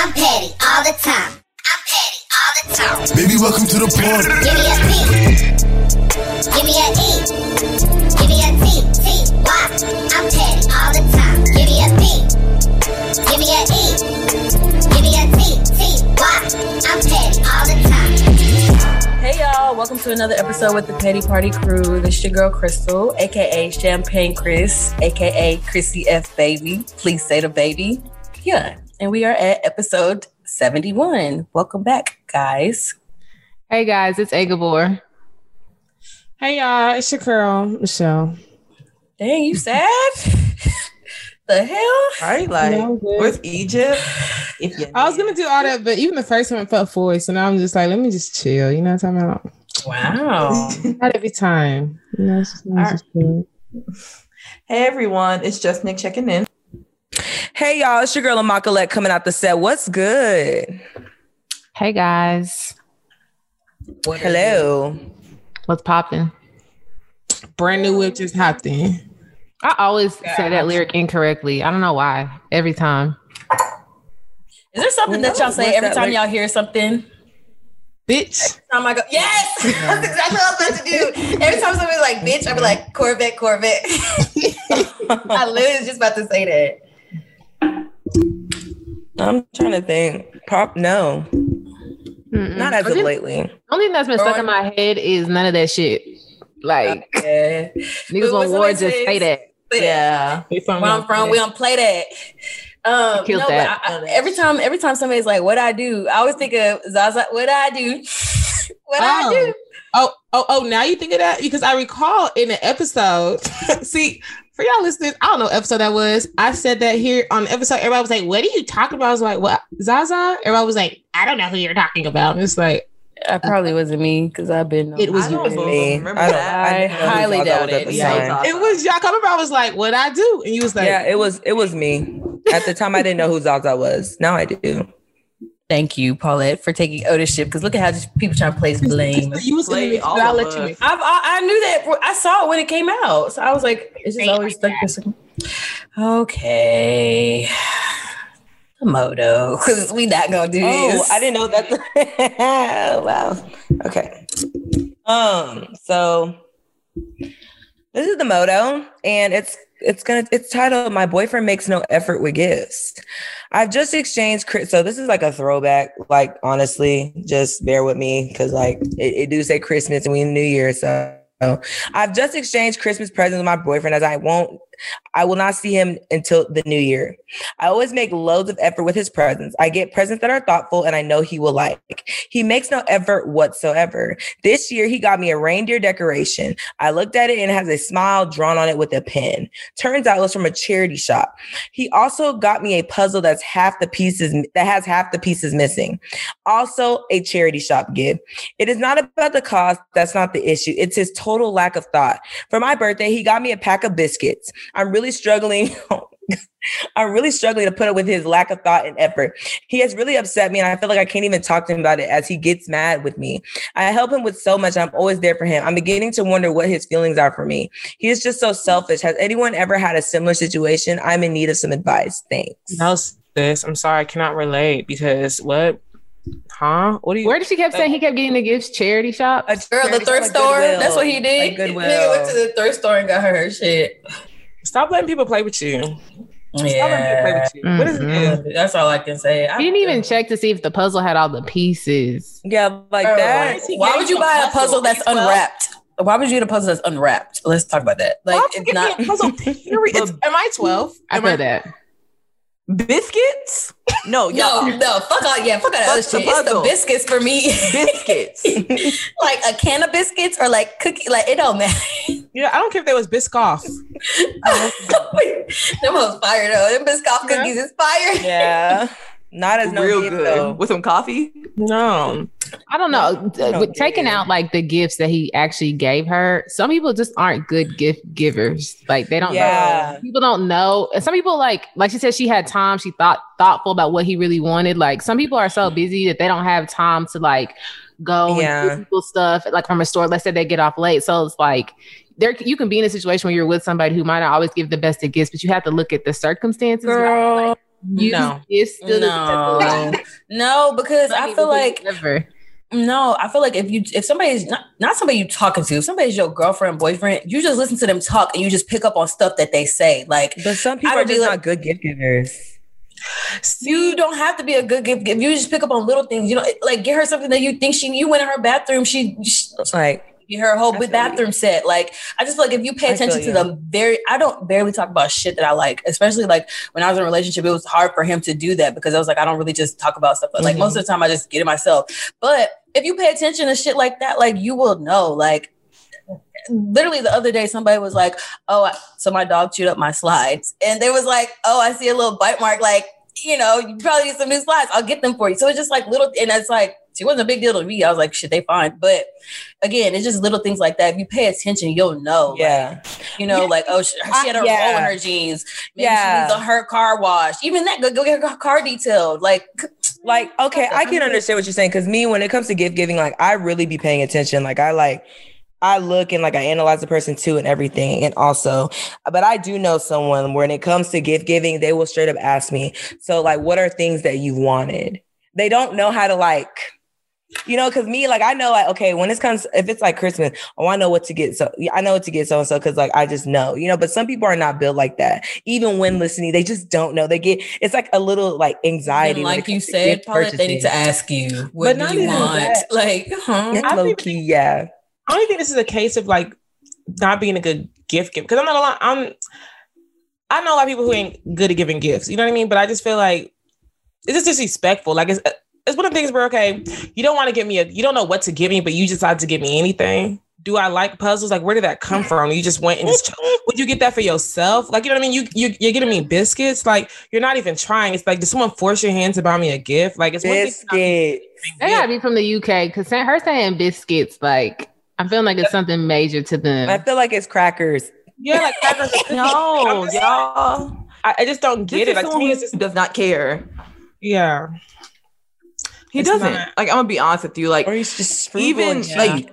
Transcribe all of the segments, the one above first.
I'm petty all the time. I'm petty all the time. Baby, welcome to the party. Give me a P. Give me a E. Give me a T. T. Y. I'm petty all the time. Give me a P. Give me a E. Give me a T. T. Y. I'm petty all the time. Hey y'all, welcome to another episode with the Petty Party Crew. This your girl Crystal, aka Champagne Chris, aka Chrissy F Baby. Please say the baby. Yeah, and we are at episode 71. Welcome back, guys. Hey guys, it's Agabor. Hey y'all, it's your girl Michelle. Dang, you sad? the hell? Right? Like No, with Egypt. If you I was gonna do all that, but even the first time it felt forced, so now I'm just like, let me just chill. You know what I'm talking about? Wow. Not every time. You know, it's just, it's just. Hey everyone, it's just Nick checking in. Hey y'all, it's your girl Amakalette coming out the set. What's good? Hey guys, Hello. what's popping? Brand new whip just hopped in. I always say that lyric incorrectly. I don't know why. Every time. Is there something that y'all say What's every time like- y'all hear something? Bitch. time I go, yes, that's exactly what I was about to do. Every time somebody's like, bitch, I'll be like, Corvette, Corvette. I literally was just about to say that. I'm trying to think. Pop, no. Mm-mm. Not as I of think- lately. Only thing that's been stuck in my head is none of that shit. Like Yeah. niggas on war just say that. Yeah. Where I'm from, we don't play that. Um, killed no, that. I, I, every time, every time somebody's like, "What I do," I always think of Zaza. What I do? what I Oh. do? Oh, oh, oh, now you think of that? Because I recall in an episode, see, for y'all listeners, I don't know what episode that was. I said that here on the episode. Everybody was like, What are you talking about? I was like, What Zaza? Everybody was like, I don't know who you're talking about. And it's like, I probably wasn't me because I've been. It was I you. don't me. Remember I, that? I, didn't know who highly doubt it. Yeah. time. it was y'all coming I was like, What I do? And you was like, Yeah, it was it was me. At the time I didn't know who Zaza was. Now I do. Thank you, Paulette, for taking ownership. Because look at how just people trying to place blame. You was gonna be, all I'll of let you I've, I, I knew that. I saw it when it came out, so I was like, "It's just always like this." Okay, The Moto, because we not gonna do Oh, this. I didn't know that. wow. Okay. Um. So this is the moto, and it's it's gonna it's titled "My Boyfriend Makes No Effort with Gifts." I've just exchanged. So this is like a throwback. Like honestly, just bear with me because like it, it do say Christmas and we in New Year, so. I've just exchanged Christmas presents with my boyfriend as I won't I will not see him until the new year. I always make loads of effort with his presents. I get presents that are thoughtful and I know he will like. He makes no effort whatsoever. This year, he got me a reindeer decoration. I looked at it and it has a smile drawn on it with a pen. Turns out it was from a charity shop. He also got me a puzzle that's half the pieces that has half the pieces missing. Also, a charity shop gift. It is not about the cost. That's not the issue. It's his total lack of thought. For my birthday, he got me a pack of biscuits. I'm really struggling. I'm really struggling to put up with his lack of thought and effort. He has really upset me, and I feel like I can't even talk to him about it as he gets mad with me. I help him with so much. I'm always there for him. I'm beginning to wonder what his feelings are for me. He is just so selfish. Has anyone ever had a similar situation? I'm in need of some advice. Thanks. No, sis, I'm sorry, I cannot relate because what? Huh? What do you Where did she kept saying he kept getting the gifts? Charity shop. A Girl, the thrift store. Goodwill. That's what he did. Like Goodwill. Nigga went to the thrift store and got her her shit. Stop letting people play with you? Stop letting people play Yeah, with you. What is it? Mm-hmm. that's all I can say. I He didn't even check to see if the puzzle had all the pieces. Yeah, like Girl, that. Why would you buy a puzzle that's Twelve? unwrapped? Why would you get a puzzle that's unwrapped? Let's talk about that. Like Why would you it's give not. me a puzzle period. Am I 12? I Am feel that. Biscuits? No, No, y'all. no, fuck all, yeah, fuck all that other Fuck the shit. It's the biscuits for me. Biscuits. like a can of biscuits or like cookie, like it don't matter. Yeah, I don't care if there was Biscoff. Them hoes fire though. Them Biscoff Yeah. cookies is fire. yeah, not as no Real gift, good. though. With some coffee? No. I don't know. I don't With taking get out like the gifts that he actually gave her, some people just aren't good gift givers. Like they don't Yeah. know. People don't know. And some people like like she said she had time, she thought thoughtful about what he really wanted. Like some people are so busy that they don't have time to like go Yeah. and give people stuff like from a store. Let's say they get off late. So it's like there you can be in a situation where you're with somebody who might not always give the best of gifts, but you have to look at the circumstances. Girl, You, No. it's still No, no, because I feel like Never. no, I feel like if you if somebody's not not somebody you talking to, if somebody's your girlfriend, boyfriend, you just listen to them talk and you just pick up on stuff that they say. Like But some people are just like- not good gift givers. you don't have to be a good gift. If you just pick up on little things, you know, like get her something that you think she you went in her bathroom, she, she Like, get her a whole I big you. bathroom set. Like I just feel like if you pay attention to you. the very I don't barely talk about shit that I like, especially like when I was in a relationship, it was hard for him to do that because I was like, I don't really just talk about stuff. Like Mhm. most of the time I just get it myself. But if you pay attention to shit like that, like you will know. Like literally the other day somebody was like, Oh, I- so my dog chewed up my slides. And they was like, Oh, I see a little bite mark, like you know, you probably need some new slides. I'll get them for you. So it's just like little, and it's like, it wasn't a big deal to me. I was like, shit, they fine. But again, it's just little things like that. If you pay attention, you'll know. Like, yeah. you know, like, oh, she, she had a yeah. roll in her jeans. Maybe Yeah. she needs a, her car wash. Even that, go, go get her car detailed. Like, Like, okay, I can understand what you're saying because me, when it comes to gift giving, like I really be paying attention. Like I like I look and like I analyze the person too and everything. And also, but I do know someone when it comes to gift giving, they will straight up ask me, so like, what are things that you wanted? They don't know how to like, you know, because me, like, I know, like, okay, when it comes, if it's like Christmas, oh, I know what to get. So I know what to get so and so because, like, I just know, you know, but some people are not built like that. Even when mm. listening, they just don't know. They get, it's like a little like anxiety. and like you said, gift Paulette, they need to ask you, what But do you want? that. Like, huh? It's I low think- key, yeah. I don't think this is a case of like not being a good gift giver because I'm not a lot. I'm. I know a lot of people who ain't good at giving gifts. You know what I mean? But I just feel like it's just disrespectful. Like it's it's one of the things where okay, you don't want to give me a you don't know what to give me, but you decide to give me anything. Do I like puzzles? Like where did that come from? You just went and just would you get that for yourself? Like you know what I mean? You you you're getting me biscuits. Like you're not even trying. It's like did someone force your hand to buy me a gift? Like it's one thing be Biscuit. They gotta be from the UK because her saying biscuits, like I'm feeling like it's something major to them. I feel like it's crackers. yeah like crackers. No, y'all. I, I just don't get is it. Like to me, who it's just does not care. yeah. He It's doesn't. not. Like I'm gonna be honest with you. Like Or he's just frugal even and shit. like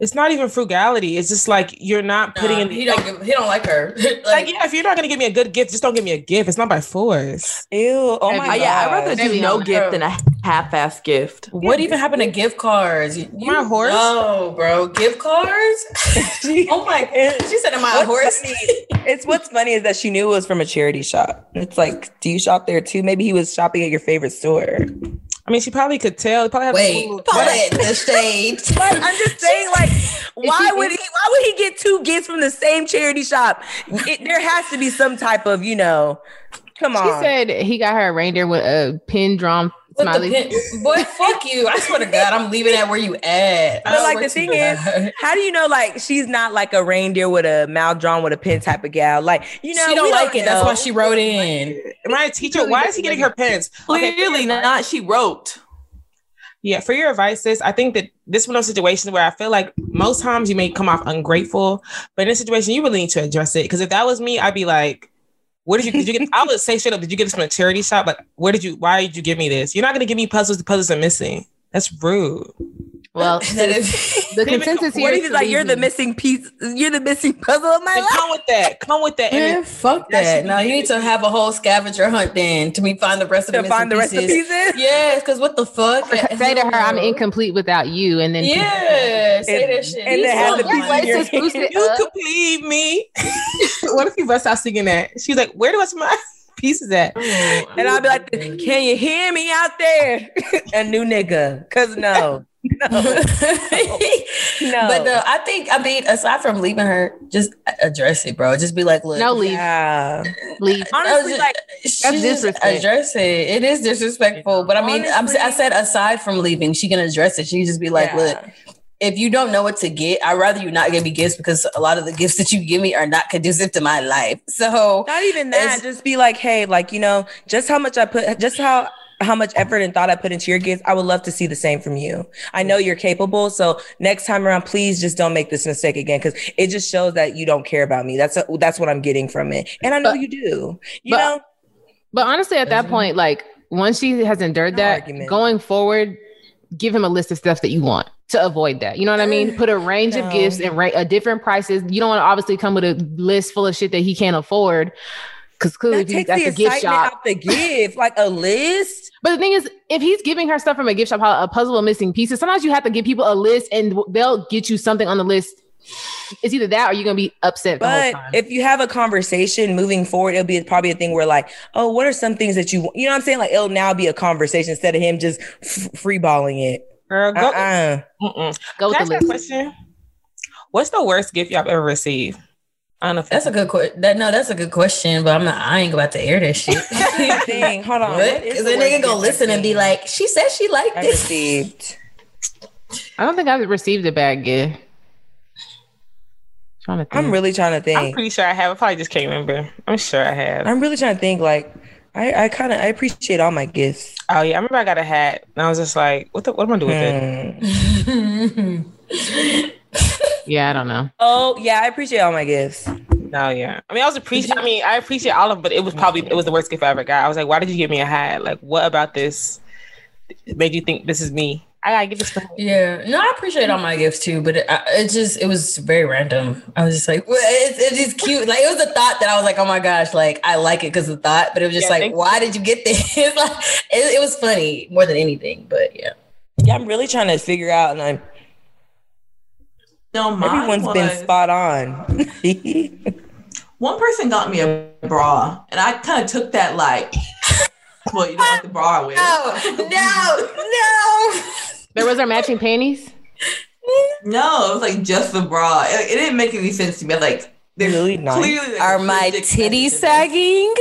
It's not even frugality. It's just like you're not putting Nah, in. he don't give, he don't like her. like, like, yeah, if you're not gonna give me a good gift, just don't give me a gift. It's not by force. Ew. Oh my god. yeah, I'd rather Maybe do no not. gift than a half-ass gift. what even happened to gift cards? You, My horse? No, bro. Gift cards? oh my. She said, Am I a horse? funny- it's what's funny is that she knew it was from a charity shop. It's like, do you shop there too? Maybe he was shopping at your favorite store. I mean, she probably could tell. Probably have Wait, Ooh, Paulette, the shade. But I'm just saying, like, why would he? Why would he get two gifts from the same charity shop? It, there has to be some type of, you know. Come She on. said he got her a reindeer with a pin drawn With the smiley. pin- boy, fuck you. I swear to God, I'm leaving that where you at. I But don't like the thing to- is, how do you know like she's not like a reindeer with a mouth drawn with a pen type of gal? Like you know, she don't we like it. That's why she wrote in. Am I a teacher? Why is he getting her pens? Okay, Clearly not. She wrote. Yeah, for your advice, sis, I think that this one of those situations where I feel like most times you may come off ungrateful, but in this situation, you really need to address it. Because if that was me, I'd be like, "Where did you? Did you get? I would say straight up, did you get this from a charity shop? Like, where did you? Why did you give me this? You're not gonna give me puzzles. The puzzles are missing. That's rude. Well, that is. the consensus here What is if he's to like, you're the missing piece, you're the missing puzzle of my Then life? come with that. Come with that. Man, fuck that that. should be- you need to have a whole scavenger hunt then to me find the rest of the To find the rest of the pieces. pieces? Yes, because what the fuck? say to her, "I'm incomplete without you," and then Yeah, say that shit. and then have the pieces in your racist, hand. boosted you complete me. what if you bust out singing that? She's like, where do I see my pieces at? And I'll be like, can you hear me out there? a new nigga. Cause no. No. no. But uh, I think, I mean, aside from leaving her, just address it, bro. Just be like, look, no leave, yeah. leave. Honestly, like that's just disrespect. address it. It is disrespectful, but I mean, I'm, Honestly- I said aside from leaving, she can address it. She can just be like, Yeah. look, if you don't know what to get, I'd rather you not give me gifts because a lot of the gifts that you give me are not conducive to my life. So Not even that. Just be like, hey, like, you know, just how much I put, just how how much effort and thought I put into your gifts. I would love to see the same from you. I know you're capable. So next time around, please just don't make this mistake again. Cause it just shows that you don't care about me. That's that's what I'm getting from it. And I know But- you do. You but- know? But honestly, at that point, like once she has endured No that, argument. going forward, give him a list of stuff that you want to avoid that. You know what I mean? Put a range No. of gifts and ra- uh, different prices. You don't want to obviously come with a list full of shit that he can't afford. Because clearly, That takes the excitement shop. out the gift, like a list. But the thing is, if he's giving her stuff from a gift shop, how a puzzle of missing pieces, sometimes you have to give people a list and they'll get you something on the list. It's either that or you're gonna be upset the whole But if you have a conversation moving forward, it'll be probably a thing where like, oh, what are some things that you, you know what I'm saying? Like it'll now be a conversation instead of him just f- freeballing it. Girl, go. Uh-uh. Mm-mm. Go Can with the ask you a list. question? What's the worst gift y'all ever received? I don't know if That's a good question. That no, that's a good question, but I'm not. I ain't about to air that shit. Thing. Hold on. What is Because the the worst nigga gonna listen and be like, "She said she liked I this." received. I don't think I've received a bad gift. Trying to think. I'm really trying to think. I'm pretty sure I have. I probably just can't remember. I'm sure I have. I'm really trying to think. Like, I, I kind of I appreciate all my gifts. Oh yeah, I remember I got a hat, and I was just like, "What the? What am I doing with it?" Hmm. yeah, I don't know. Oh yeah, I appreciate all my gifts. No, yeah. I mean, I was appreciate. I mean, I appreciate all of, them, but it was probably it was the worst gift I ever got. I was like, "Why did you give me a hat? Like, what about this made you think this is me? I gotta get this." Stuff. Yeah, no, I appreciate all my gifts too, but it, it just it was very random. I was just like, well, it's, it's just cute. Like it was a thought that I was like, oh my gosh, like I like it because of the thought, but it was just Yeah, like, thank why did you get this? like it, it was funny more than anything, but yeah. Yeah, I'm really trying to figure out, and I'm No, mine everyone's was, been spot on. One person got me a bra, and I kind of took that like, well, you don't like the bra I wear. No, no, no. There was our matching panties. No, it was like just the bra. It, it didn't make any sense to me. Like, there's Really nice. clearly like, Are my dick titties message in this. sagging?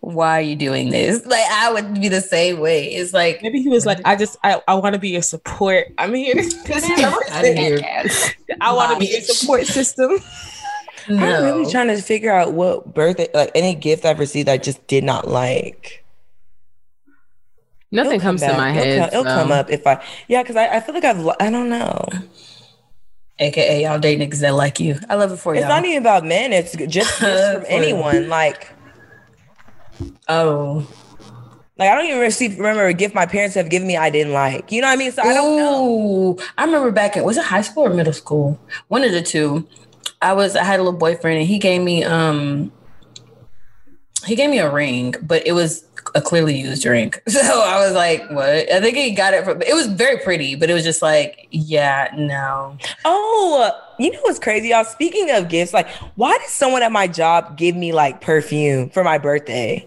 Why are you doing this? Like I would be the same way. It's like Maybe he was like, "I just I, I want to be your support. I'm here. out of here. I want to be your support system." I'm really trying to figure out what birthday, like any gift I've received, I just did not like. Nothing It'll come comes to my It'll head. come- It'll, so. come up if I, yeah, because I, I feel like I've, I don't know. AKA y'all date niggas that like you. I love it for It's y'all. not even about men. It's just gifts from anyone. Like, oh. like I don't even receive, remember a gift my parents have given me I didn't like. You know what I mean? So I don't know. I remember back in was it high school or middle school? One of the two. I was I had a little boyfriend and he gave me um he gave me a ring, but it was a clearly used drink. So I was like, what? I think he got it from it was very pretty, but it was just like, yeah, no. Oh, you know what's crazy, y'all? Speaking of gifts, like, why did someone at my job give me like perfume for my birthday?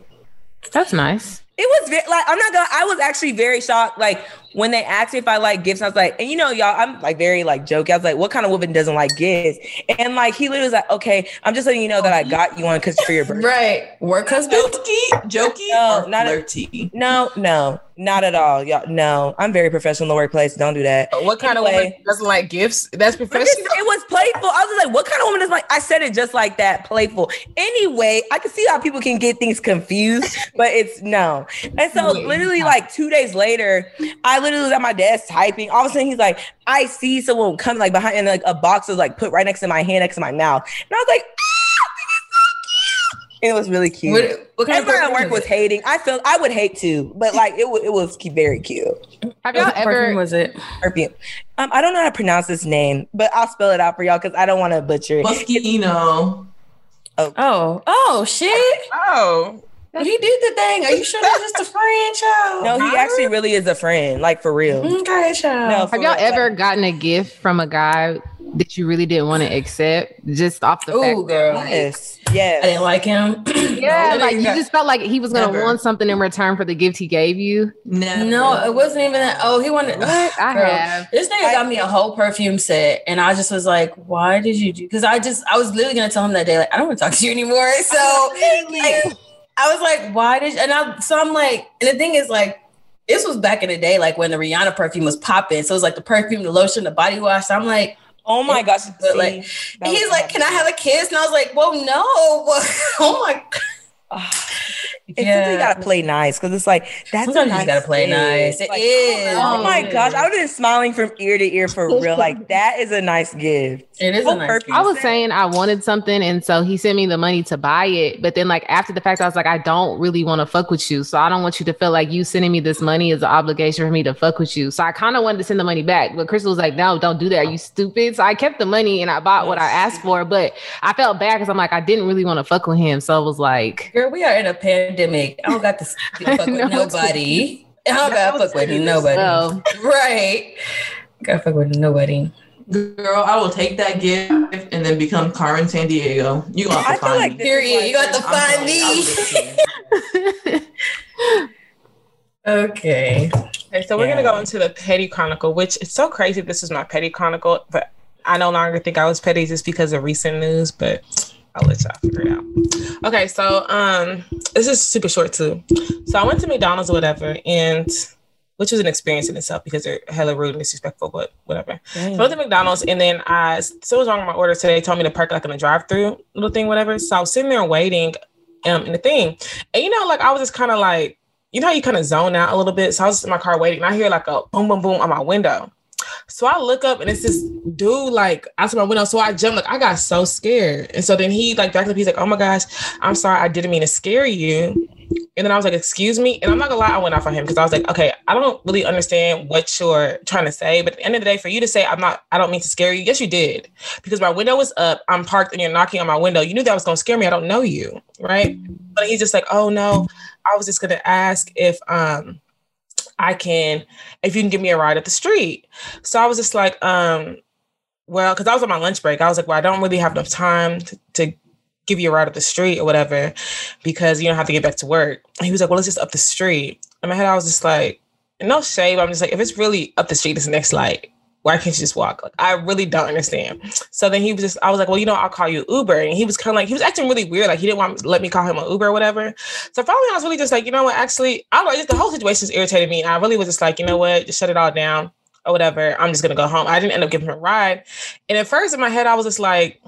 That's nice. It was very, like I'm not gonna. I was actually very shocked. Like when they asked me if I like gifts, I was like, and you know, y'all, I'm like very like jokey. I was like, what kind of woman doesn't like gifts? And like he literally was like, okay, I'm just letting you know that I got you one because for your birthday. Right. Work husband. Jokey, jokey, No, or not a- No, no, not at all, y'all. No, I'm very professional in the workplace. Don't do that. What kind of Anyway. woman doesn't like gifts? That's It professional. it was playful. I was just like, what kind of woman is like? I said it just like that, playful. Anyway, I can see how people can get things confused, but it's no. And so, literally, like two days later, I literally was at my desk typing. All of a sudden, he's like, I see someone coming like behind, and like a box was like put right next to my hand, next to my mouth. And I was like, ah, so. It was really cute. What, what kind of at work was it? hating. I felt I would hate too, but like it, wa- it was very cute. Have y'all perfume ever? was it? Perfume. Um, I don't know how to pronounce this name, but I'll spell it out for y'all because I don't want to butcher it. Moschino. Oh, oh shit. Oh, He did the thing. Are you sure that's just a friend, child? No, he actually really is a friend, like for real. Okay, child. No, for Have y'all real, ever like- gotten a gift from a guy that you really didn't want to accept just off the Oh, fact? girl. Yes, I didn't like him. Yeah, No, like you got- just felt like he was gonna Never. want something in return for the gift he gave you. Never. No, it wasn't even that. Oh, he wanted. What? I Girl, have. This nigga got me a whole perfume set, and I just was like, "Why did you do?" Because I just, I was literally gonna tell him that day, like, I don't want to talk to you anymore. So, like, I was like, "Why did?" You? And I, so I'm like, and the thing is, like, this was back in the day, like when the Rihanna perfume was popping. So it was like the perfume, the lotion, the body wash. So I'm like, Oh my gosh. But, like, he's like, "Can I have a kiss?" And I was like, "Well, no." oh my. It's something you gotta play nice because it's like that's a Sometimes you gotta play nice. It Like, is. Oh my gosh. I would have been smiling from ear to ear for real. Like that is a nice gift. It is a nice. I was saying I wanted something, and so he sent me the money to buy it. But then, like after the fact, I was like, I don't really want to fuck with you, so I don't want you to feel like you sending me this money is an obligation for me to fuck with you. So I kind of wanted to send the money back, but Crystal was like, No, don't do that. Are you stupid? So I kept the money and I bought what I asked for, but I felt bad because I'm like, I didn't really want to fuck with him, so I was like, Girl, we are in a pandemic. I don't got to fuck with nobody. I don't got to fuck with nobody. Right. Gotta fuck with nobody. Girl, I will take that gift and then become Carmen Sandiego. You gonna I have to feel find like me. Period. You got to I'm find telling you, I'll me. Okay. Okay, so we're gonna go into the petty chronicle, which it's so crazy. This is my petty chronicle, but I no longer think I was petty just because of recent news. But I'll let y'all figure it out. Okay, so um, this is super short too. So I went to McDonald's or whatever, and which was an experience in itself because they're hella rude and disrespectful, but whatever. So I went to McDonald's and then I still was wrong with my order today. Told me to park like in a drive-through little thing, whatever. So I was sitting there waiting um in the thing. And you know, like I was just kind of like, you know how you kind of zone out a little bit. So I was in my car waiting, and I hear like a boom, boom, boom on my window. So I look up and it's this dude like outside my window. So I jumped, like I got so scared. And so then he like backed up, he's like, Oh my gosh, I'm sorry, I didn't mean to scare you. And then I was like, excuse me. And I'm not gonna lie, I went off on him because I was like, okay, I don't really understand what you're trying to say. But at the end of the day, for you to say I'm not, I don't mean to scare you, yes, you did. Because my window was up, I'm parked and you're knocking on my window. You knew that was gonna scare me. I don't know you, right? But he's just like, oh no, I was just gonna ask if um I can if you can give me a ride at the street. So I was just like, um, well, because I was on my lunch break. I was like, well, I don't really have enough time to, to give you a ride up the street or whatever because you don't have to get back to work. And he was like, well, it's just up the street. In my head, I was just like, no shame. I'm just like, if it's really up the street, it's next light. Why can't you just walk? Like, I really don't understand. So then he was just, I was like, well, you know, I'll call you Uber. And he was kind of like, he was acting really weird. Like he didn't want to let me call him an Uber or whatever. So finally, I was really just like, you know what? Actually, I. Just the whole situation just irritated me. And I really was just like, you know what? Just shut it all down or whatever. I'm just gonna go home. I didn't end up giving him a ride. And at first in my head, I was just like,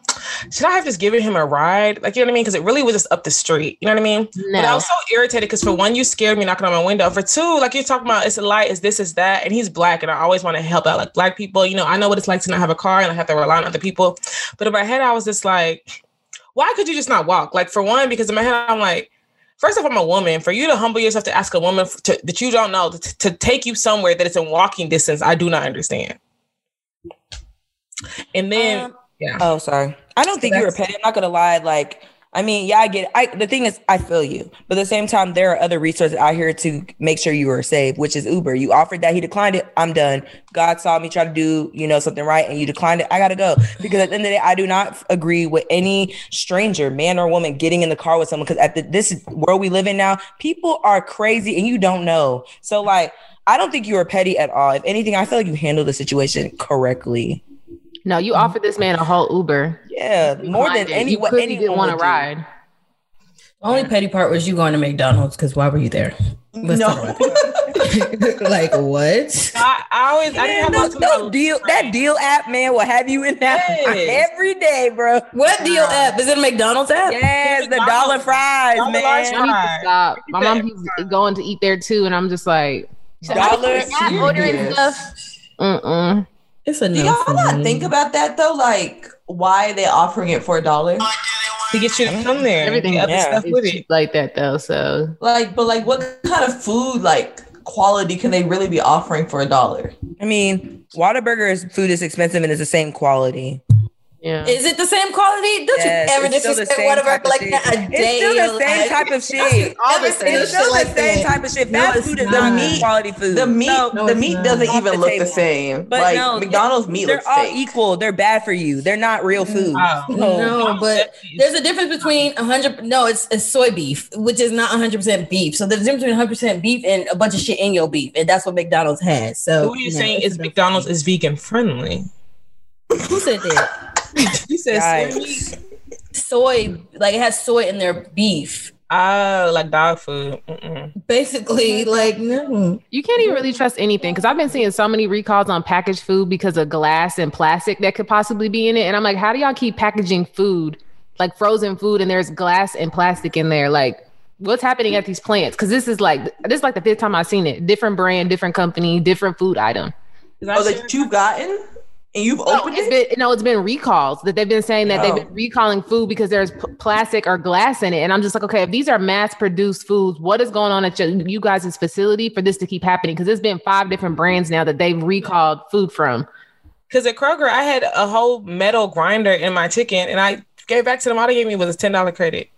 should I have just given him a ride? Like, you know what I mean? Because it really was just up the street. You know what I mean? No. But I was so irritated because for one, you scared me knocking on my window. For two, like you're talking about, it's a light, it's this, it's that, and he's black, and I always want to help out like black people. You know, I know what it's like to not have a car and I have to rely on other people. But in my head, I was just like, why could you just not walk? Like for one, because in my head, I'm like, first off, I'm a woman. For you to humble yourself to ask a woman to, that you don't know to, to take you somewhere that it's in walking distance, I do not understand. And then, Um, yeah. Oh, sorry. I don't think you were that's- petty. I'm not gonna lie. Like, I mean, yeah, I get. It. I the thing is, I feel you, but at the same time, there are other resources out here to make sure you are safe, which is Uber. You offered that, he declined it. I'm done. God saw me try to do, you know, something right, and you declined it. I gotta go because at the end of the day, I do not agree with any stranger, man or woman, getting in the car with someone. Because at the, this world we live in now, people are crazy, and you don't know. So, like, I don't think you were petty at all. If anything, I feel like you handled the situation correctly. No, you offered this man a whole Uber. Yeah, more than Mind it, any you what anyone didn't want would to do. ride. The only petty part was you going to McDonald's because why were you there? Let's No. talk about that. like what? I, I always, I didn't Man, have those, my those deal that deal app man will have you in that Yes. every day, bro. What deal app? Is it a McDonald's app? Yes, the dollar fries, Dollar man. large I need to stop. My mom keeps going to eat there too, and I'm just like, Dollar. Ordering stuff. Mm-mm. It's a Do no. y'all not think about that though? Like, why are they offering it for a dollar? to get you to come there. Everything and get yeah. stuff It's with cheap it. like that though. So Like, but like, what kind of food, like, quality can they really be offering for a dollar? I mean, Whataburger's food is expensive and it's the same quality. Yeah. Is it the same quality? Don't Yes, you ever it's still the disrespect same whatever type of like shit. that a It's day? still the same life? type of shit. All the It's same still shit the same type of shit. No, Fast it's food is not. not The meat- quality food. The meat, No, No, the meat not. doesn't even the look table. the same. But like no, McDonald's meat they're looks all fake. equal. They're bad for you. They're not real mm. food. Oh. So- No, but there's a difference between 100. No, it's, it's soy beef, which is not 100 percent beef. So there's a difference between 100 percent beef and a bunch of shit in your beef, and that's what McDonald's has. So Who are you know, saying it's is McDonald's is vegan friendly? Who said that? You said Yikes. soy? Soy, like it has soy in their beef. Oh, like dog food. Mm-mm. Basically, like no. You can't even really trust anything because I've been seeing so many recalls on packaged food because of glass and plastic that could possibly be in it. And I'm like, how do y'all keep packaging food, like frozen food, and there's glass and plastic in there? Like, what's happening at these plants? Because this is like this is like the fifth time I've seen it. Different brand, different company, different food item. Oh, that you've gotten and you've No, opened it. been no, it's been recalls that they've been saying that Oh. they've been recalling food because there's p- plastic or glass in it, and I'm just like, okay, if these are mass-produced foods, what is going on at your, you guys' facility for this to keep happening? Because it's been five different brands now that they've recalled food from. Because at Kroger, I had a whole metal grinder in my chicken, and I gave back to them. All they gave me was a ten dollar credit.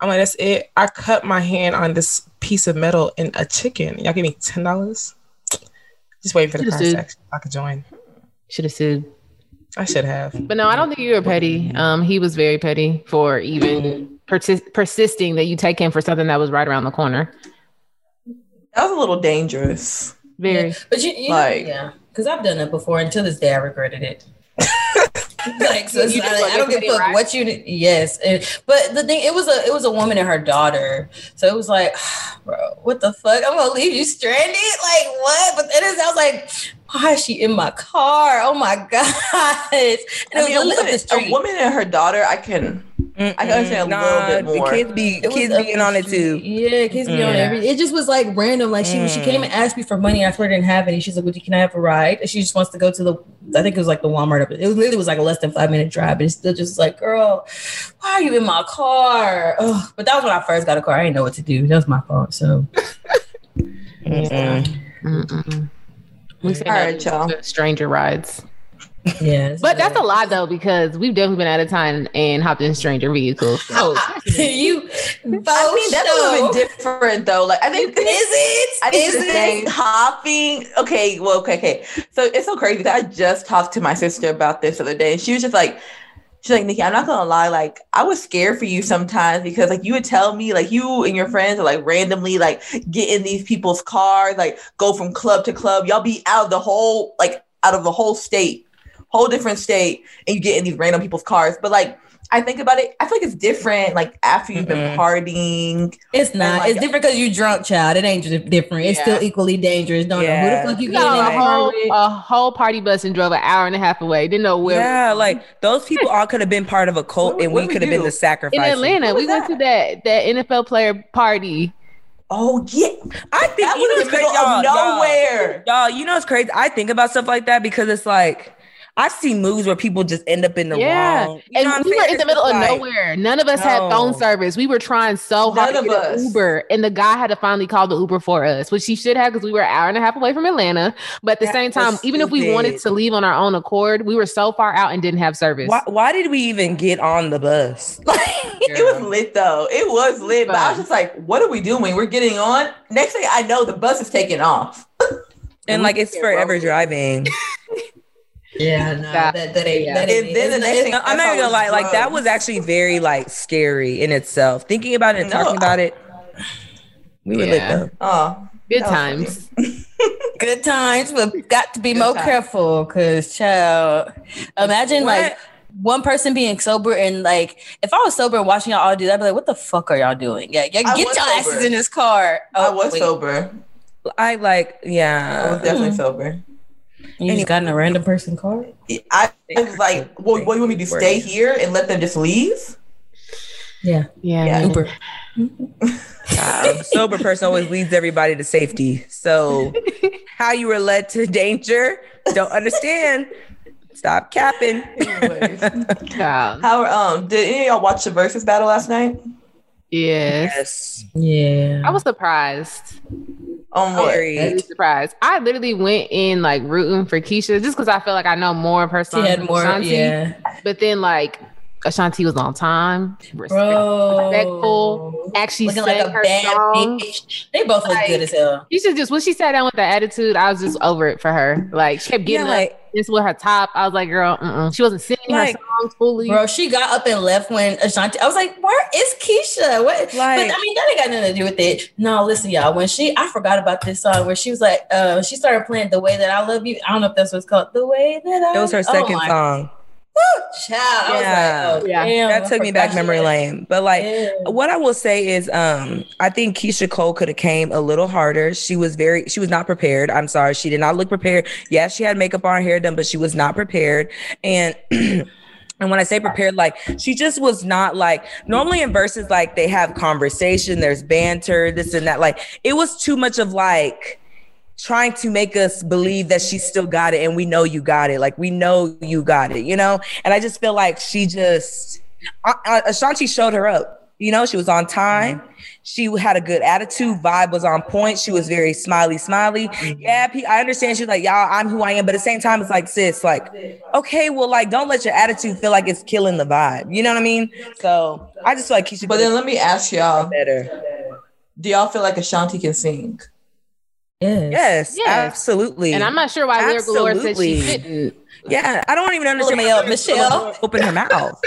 I'm like, that's it. I cut my hand on this piece of metal in a chicken. Y'all give me ten dollars. Just waiting for the price action. I could join. Should have sued. I should have. But no, I don't think you were petty. Um, he was very petty for even persis- persisting that you take him for something that was right around the corner. That was a little dangerous. Very. But you, you Like- yeah, because I've done it before. Until this day, I regretted it. like, so it's You not, just like, I don't give a fuck right? what you. Yes, and, but the thing, it was a, it was a woman and her daughter. So it was like, bro, what the fuck? I'm gonna leave you stranded? Like what? But then I was like, why is she in my car? Oh my god! And I mean, a lit up woman, a woman and her daughter, I can. I can understand a little bit more. The kids be It kids being on it too. Yeah, kids be on Mm. every. It just was like random. Like she she came and asked me for money. I swear I didn't have any. She's like, "Would you can I have a ride?" And she just wants to go to the. I think it was like the Walmart. Up. It was literally was like a less than five minute drive, but it's still just like, girl, why are you in my car? Ugh. But that was when I first got a car. I didn't know what to do. That was my fault. So Mm-mm. Mm-mm. We say All no y'all. stranger rides. yeah, But that's a lie though, because we've definitely been out of time and hopped in stranger vehicles. Oh, you. I mean, that's a little bit different though. Like I think Is it? I think Is the thing hopping. Okay, well, okay, okay. So it's so crazy because I just talked to my sister about this the other day, and she was just like, she's like, Nikki, I'm not gonna lie, like I was scared for you sometimes because like you would tell me like you and your friends are like randomly like get in these people's cars, like go from club to club. Y'all be out of the whole like out of the whole state, whole different state, and you get in these random people's cars. But like I think about it, I feel like it's different. Like after you've been Mhm. partying, It's not. like- it's different because you're drunk, child. It ain't just different. It's Yeah. still equally dangerous. Don't know who the fuck you We get got a car whole, a whole party bus and drove an hour and a half away. Didn't know where. Yeah, like those people all could have been part of a cult, What- and we we could have been the sacrifice. in Atlanta, we was went to that that NFL player party. oh yeah, I think that you know was in what's the crazy, middle y'all, of y'all, nowhere. y'all. You know it's crazy? I think about stuff like that because it's like I've seen movies where people just end up in the Yeah, wrong. you and we were in the middle of like- nowhere. None of us had phone service. We were trying so hard None to get an. Uber, and the guy had to finally call the Uber for us, which he should have because we were an hour and a half away from Atlanta. But at the That same time, even if we wanted to leave on our own accord, we were so far out and didn't have service. Why, why did we even get on the bus? Like, It was lit though. It was lit, but I was just like, "What are we doing? We're getting on." Next thing I know, the bus is taking off. and like it's forever driving. Yeah, no, That- that, that ain't. yeah. That ain't then the next thing I'm not even gonna lie. Like that was actually very like scary in itself. Thinking about it and No, talking I- about it, we were Yeah. lit though. Oh, Good times. good times, but got to be Good more times. careful because, child, imagine What? like one person being sober and like if I was sober and watching y'all all do that, I'd be like, what the fuck are y'all doing? Yeah, yeah get was your sober. asses in this car. I Oh, was wait. sober. I like, yeah. I was yeah. definitely mm. sober. You just got in a random person car. I was like, "Well, what do you want me to? Stay here and let them just leave?" Yeah, Yeah. Yeah. man. Uber. Uh, sober person always leads everybody to safety. So, how you were led to danger? Don't understand. Stop capping. Anyways. How um did any of y'all watch the Verzuz battle last night? Yes. yes. Yeah, I was surprised. On what? Very. Very surprised. I literally went in like rooting for Keyshia just because I feel like I know more of her songs. She songs. had than more. Ashanti. Yeah, But then like Ashanti was on time, respect- bro. respectful, actually Looking sang like a her bad song. bitch. They both look Like, good as hell. Keyshia just when she sat down with the attitude, I was just over it for her. Like she kept Yeah, getting like up just with her top. I was like, girl, mm-mm. she wasn't singing Like- her songs fully. Bro, she got up and left when Ashanti. I was like, "Where is Keyshia?" What? Like- but I mean, that ain't got nothing to do with it. No, listen, y'all. When she, I forgot about this song where she was like, uh, she started playing "The Way That I Love You." I don't know if that's what's called. "The Way That I." It was her Oh second my song. Child, I was Yeah. like, oh, Yeah. damn, That took me back memory lane. But like, Yeah. what I will say is, um, I think Keyshia Cole could have came a little harder. She was very, she was not prepared. I'm sorry, she did not look prepared. Yes, she had makeup on, her hair done, but she was not prepared. And And when I say prepared, like she just was not like normally in Verzuz, like they have conversation, there's banter, this and that. Like it was too much of like trying to make us believe that she still got it and we know you got it. Like we know you got it, you know? And I just feel like she just, Ashanti showed her up. You know, she was on time. Mm-hmm. She had a good attitude. Vibe was on point. She was very smiley, smiley. Mm-hmm. Yeah, I understand. She's like, y'all, I'm who I am. But at the same time, it's like, sis, like, okay, well, like, don't let your attitude feel like it's killing the vibe. You know what I mean? So I just feel like Keyshia. But then let me ask y'all: better. Do y'all feel like Ashanti can sing? Yes. Yes, Yes. absolutely. And I'm not sure why Lira Galore said she Absolutely. couldn't. Yeah, I don't even understand. Michelle, why Michelle. open her mouth.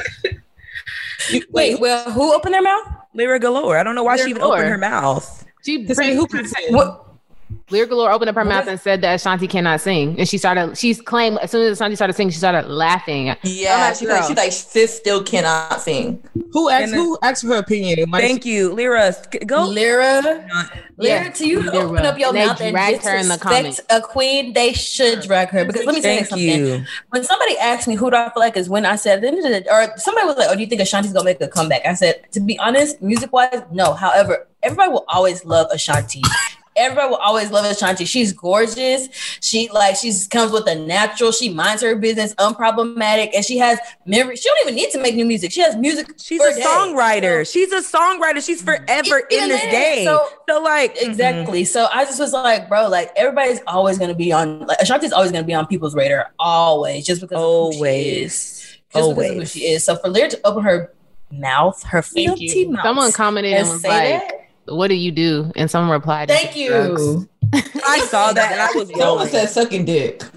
Wait, well, who opened their mouth? Lira Galore. I don't know why she even Galore. opened her mouth. She To say who can sing. What? Lira Galore opened up her mouth and said that Ashanti cannot sing, and she started. She's claimed as soon as Ashanti started singing, she started laughing. Yeah, not she's like, she's like, sis still cannot sing. Who asked then- who asked for her opinion? My- Thank you, Lira. Go. Lira. Lira, Yeah, to you Lira. open up your they mouth and dragged her in the disrespect comments. a queen, they should drag her. Because let me tell you Thank something. you. When somebody asked me who do I feel like is when I said at the end of the or somebody was like, Oh, do you think Ashanti's gonna make a comeback? I said, to be honest, music wise, no. However, everybody will always love Ashanti. Everybody will always love Ashanti. She's gorgeous. She like she's comes with a natural. She minds her business, unproblematic, and she has memory. She don't even need to make new music. She has music. She's for a days. songwriter. She's a songwriter. She's forever In in this it. game. So- So, like, Exactly. So I just was like, bro, like everybody's always gonna be on like Ashanti's always gonna be on people's radar, always, just because of who she is. always, Just because of who she is. So for Lira to open her mouth, her Thank filthy mouth. Someone commented and and was like, that. "What do you do?" And someone replied, Thank "Drugs." you. I saw that and I was Someone rolling. said sucking dick.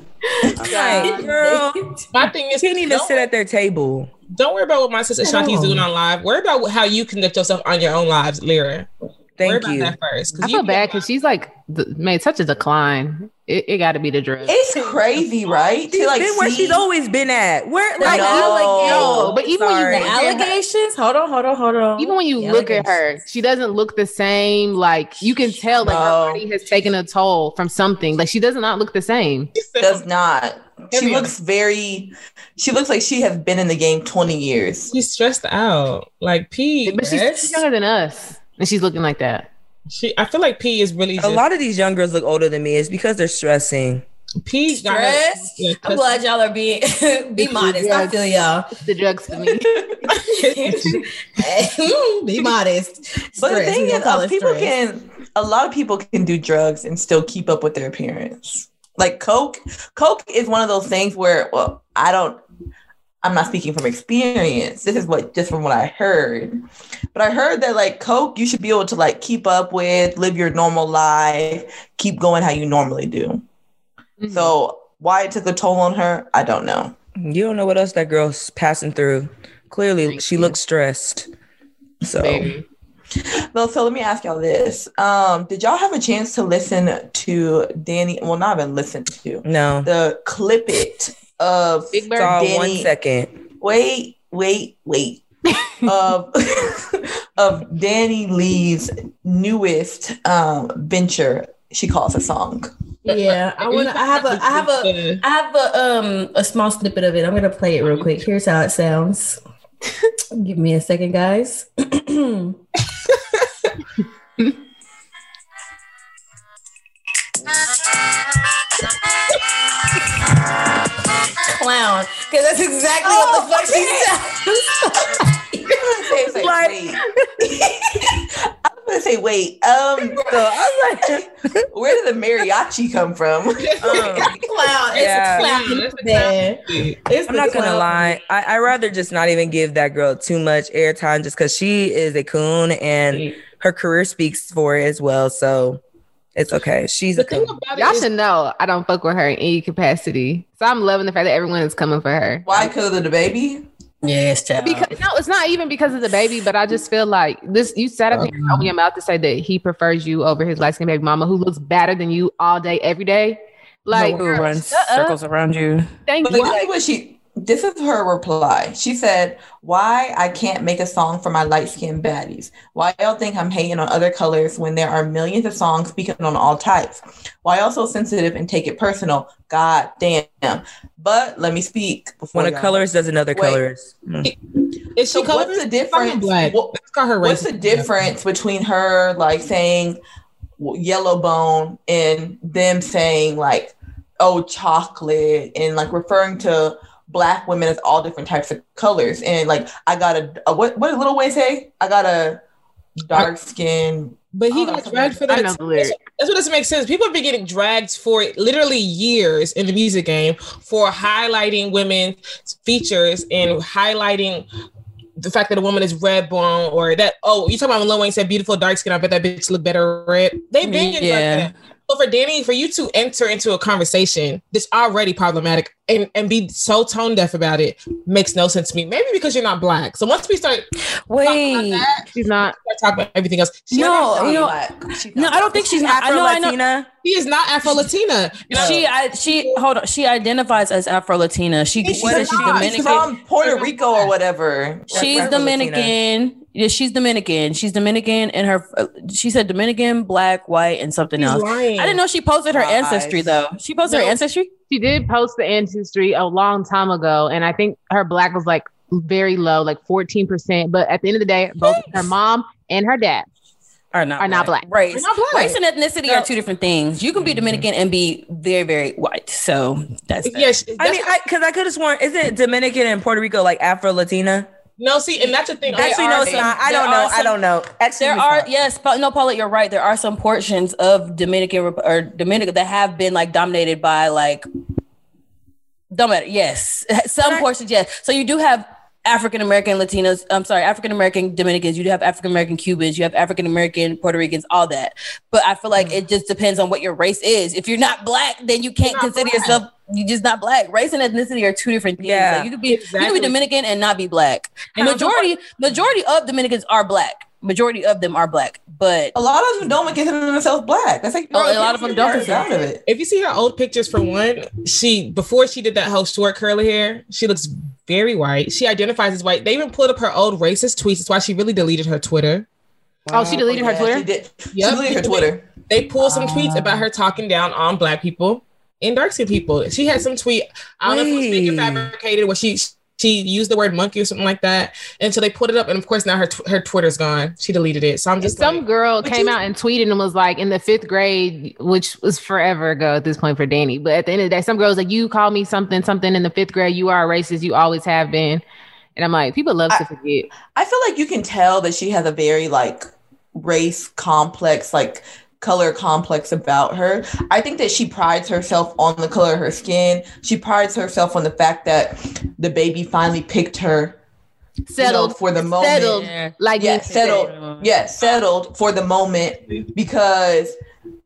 Like, girl, My thing is, she didn't even don't, sit at their table. don't worry about what my sister Shanti's doing on live. Worry about how you conduct yourself on your own lives, Lira. Worry Thank about you. that first. 'cause I you feel bad because she's like th- made such a decline. It, it got to be the dress. It's crazy, right? She's to like been where see- she's always been at. Where, like, No. alleg- No, but even when you. The allegations. Hold on, hold on, hold on. Even when you The look at her, she doesn't look the same. Like you can tell, like her body has taken a toll from something. Like she does not look the same. does not. She looks very. She looks like she has been in the game twenty years. She's stressed out. Like P, But she's, she's younger than us, and she's looking like that. she. I feel like P is really A lot of these young girls look older than me. It's because they're stressing. P got her- Stress. yeah, I'm glad y'all are being be modest. I feel y'all. It's the drugs for me. be modest. But the thing We is, call uh, it people stress. can. A lot of people can do drugs and still keep up with their appearance. Like coke, coke is one of those things where, well, I don't. I'm not speaking from experience. This is what just from what I heard. But I heard that like coke, you should be able to like keep up with, live your normal life, keep going how you normally do. Mm-hmm. So why it took a toll on her, I don't know. You don't know what else that girl's passing through. Clearly, Thank she you. looks stressed. So, Very. Well, so let me ask y'all this. Um, did y'all have a chance to listen to Dani? Well, not even listen to no. the clip it of Big Bird. Saw Dani- one second. wait, wait, wait. of of Dani Leigh's newest um venture. She calls a song. Yeah, I want to. I have a. I have a. I have a um a small snippet of it. I'm gonna play it real quick. Here's how it sounds. Give me a second, guys. Clown, because that's exactly what the fuck she sounds. It's like, Like- wait. I'm gonna say wait. Um, So I was like, where did the mariachi come from? um, Clown. It's Yeah. a clown. Man. It's I'm the not gonna lie. I I rather just not even give that girl too much airtime, just because she is a coon and her career speaks for it as well. So it's okay. She's The a thing coon. about Y'all it is, should know I don't fuck with her in any capacity. So I'm loving the fact that everyone is coming for her. Why? Because of the baby? Yes, child. Because no, it's not even because of the baby, but I just feel like this. You sat up here and opened your mouth to say that he prefers you over his light skinned baby mama, who looks better than you all day, every day. Like, who runs shut up. circles around you. thank But you. this is what she this is her reply. She said, Why I can't make a song for my light skinned baddies? Why y'all think I'm hating on other colors when there are millions of songs speaking on all types? Why y'all so sensitive and take it personal? God damn. But let me speak before When a y'all- colorist does another Wait. colorist. Mm. Is she So what's colorist? the difference? Black. What- Let's her What's the difference between her like saying yellow bone and them saying like oh chocolate and like referring to black women as all different types of colors and like I got a, a what what did Lil Wayne say? I got a dark skin. But he Oh, got that's dragged for that. know. That's what doesn't make sense. People have been getting dragged for literally years in the music game for highlighting women's features and highlighting the fact that a woman is red bone or that oh you talking about when Lil Wayne said beautiful dark skin I bet that bitch look better red they've been Yeah. like that so for Dani for you to enter into a conversation that's already problematic and, and be so tone deaf about it makes no sense to me maybe because you're not black so once we start talking about Wait. that She's not. start talking about everything else she, No, you know- not black. No, not I don't think she's not. I know, I know. Latina. she is not Afro Latina She, I, she, hold on. She identifies as Afro Latina. She, she She's says she's. Dominican. She's from Puerto Rico or whatever. She's Afro-Latina. Dominican. Yeah, she's Dominican. She's Dominican, and her uh, she said Dominican, black, white, and something He's else. lying. I didn't know she posted her Lies. ancestry though. She posted her ancestry. She did post the ancestry a long time ago, and I think her black was like very low, like fourteen percent. But at the end of the day, both her mom and her dad Are not are not black. Race, not black. race and ethnicity No. are two different things. You can be Dominican and be very, very white. So that's that. Yes, I mean, because I, could have sworn, isn't Dominican and Puerto Rico like Afro Latina? No, see, and that's the thing. Actually, no, it's not. I don't know. I don't know. Actually, there are yes, no, Paula, you're right. There are some portions of Dominican or Dominica that have been like dominated by like don't matter. Yes, some portions. Yes, so you do have African American Latinos. I'm sorry, African American Dominicans. You do have African American Cubans. You have African American Puerto Ricans. All that. But I feel like it just depends on what your race is. If you're not black, then you can't consider black. yourself. you're just not black. Race and ethnicity are two different things. Yeah. Like, you could be you could be Dominican and not be black. And majority majority of Dominicans are black. Majority of them are black, but A lot of them don't consider themselves black. That's like Oh, a lot of them don't consider- out of it. If you see her old pictures for one, she before she did that whole short curly hair, she looks very white. She identifies as white. They even pulled up her old racist tweets. That's why she really deleted her Twitter. Oh, she deleted her Yeah, Twitter. She did. Yep. She deleted her Twitter. They pulled some tweets about her ah. talking down on black people and dark skinned people. She had some tweet. I don't know if it was fake or Wait. fabricated, where she she used the word monkey or something like that. And so they put it up, and of course now her tw- her Twitter's gone. She deleted it. So I'm just Some like, girl came you- out and tweeted and was like, in the fifth grade, which was forever ago at this point for Dani. But at the end of the day, some girl was like, you call me something, something in the fifth grade. You are a racist. You always have been. And I'm like, people love to forget. I feel like you can tell that she has a very like race complex, like color complex about her. I think that she prides herself on the color of her skin. She prides herself on the fact that the baby finally picked her you know, Settled. for the moment. Settled. Like Yeah, said. settled. Yeah, settled for the moment because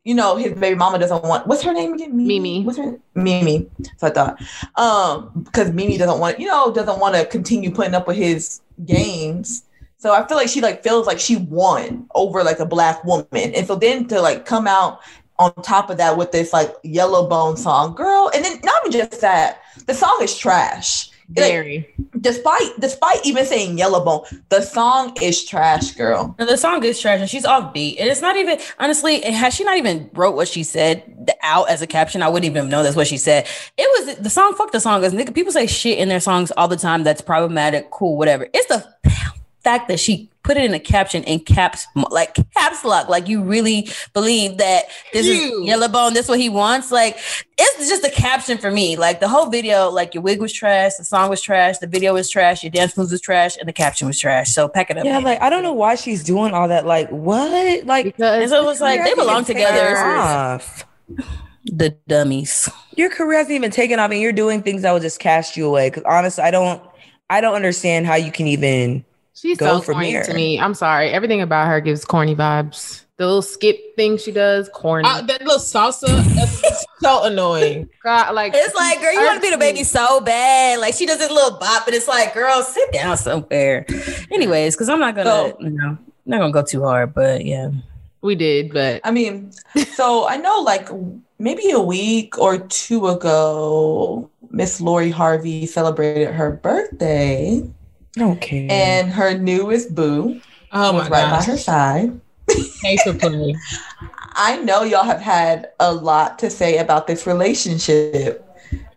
you know his baby mama doesn't want. What's her name again? Mimi. What's her Mimi? So I thought, um, because Mimi doesn't want, you know, doesn't want to continue putting up with his games. So I feel like she like feels like she won over like a black woman, and so then to like come out on top of that with this like yellow bone song, girl, and then not even just that, the song is trash. Like, Very. despite despite even saying yellow bone, the song is trash, girl. No, the song is trash and she's offbeat. And it's not even honestly, has she not even wrote what she said out as a caption? I wouldn't even know that's what she said. It was the song, fuck the song. Because people say shit in their songs all the time that's problematic, cool, whatever. It's the fact that she put it in a caption in caps like caps lock. Like you really believe that this is yellow bone, this is what he wants. Like it's just a caption for me. Like the whole video, like your wig was trash, the song was trash, the video was trash, your dance moves was trash, and the caption was trash. So pack it up. Yeah, man. like I don't know why she's doing all that. Like what? Like Because so it was like they belong together. off. The dummies. Your career hasn't even taken off, and you're doing things that will just cast you away. Because honestly, I don't, I don't understand how you can even. She's Go so from corny here. to me. I'm sorry. Everything about her gives corny vibes. The little skip thing she does, corny. uh, that little salsa, that's so annoying. God, like It's like, girl, you want to be the baby so bad. Like she does this little bop, and it's like, girl, sit down somewhere. Anyways, because I'm not gonna, So- you know, not gonna go too hard, but yeah. we did, but I mean, so I know like maybe a week or two ago, Miss Lori Harvey celebrated her birthday, Okay. and her newest boo Oh was my right by her side. Case. I know y'all have had a lot to say about this relationship.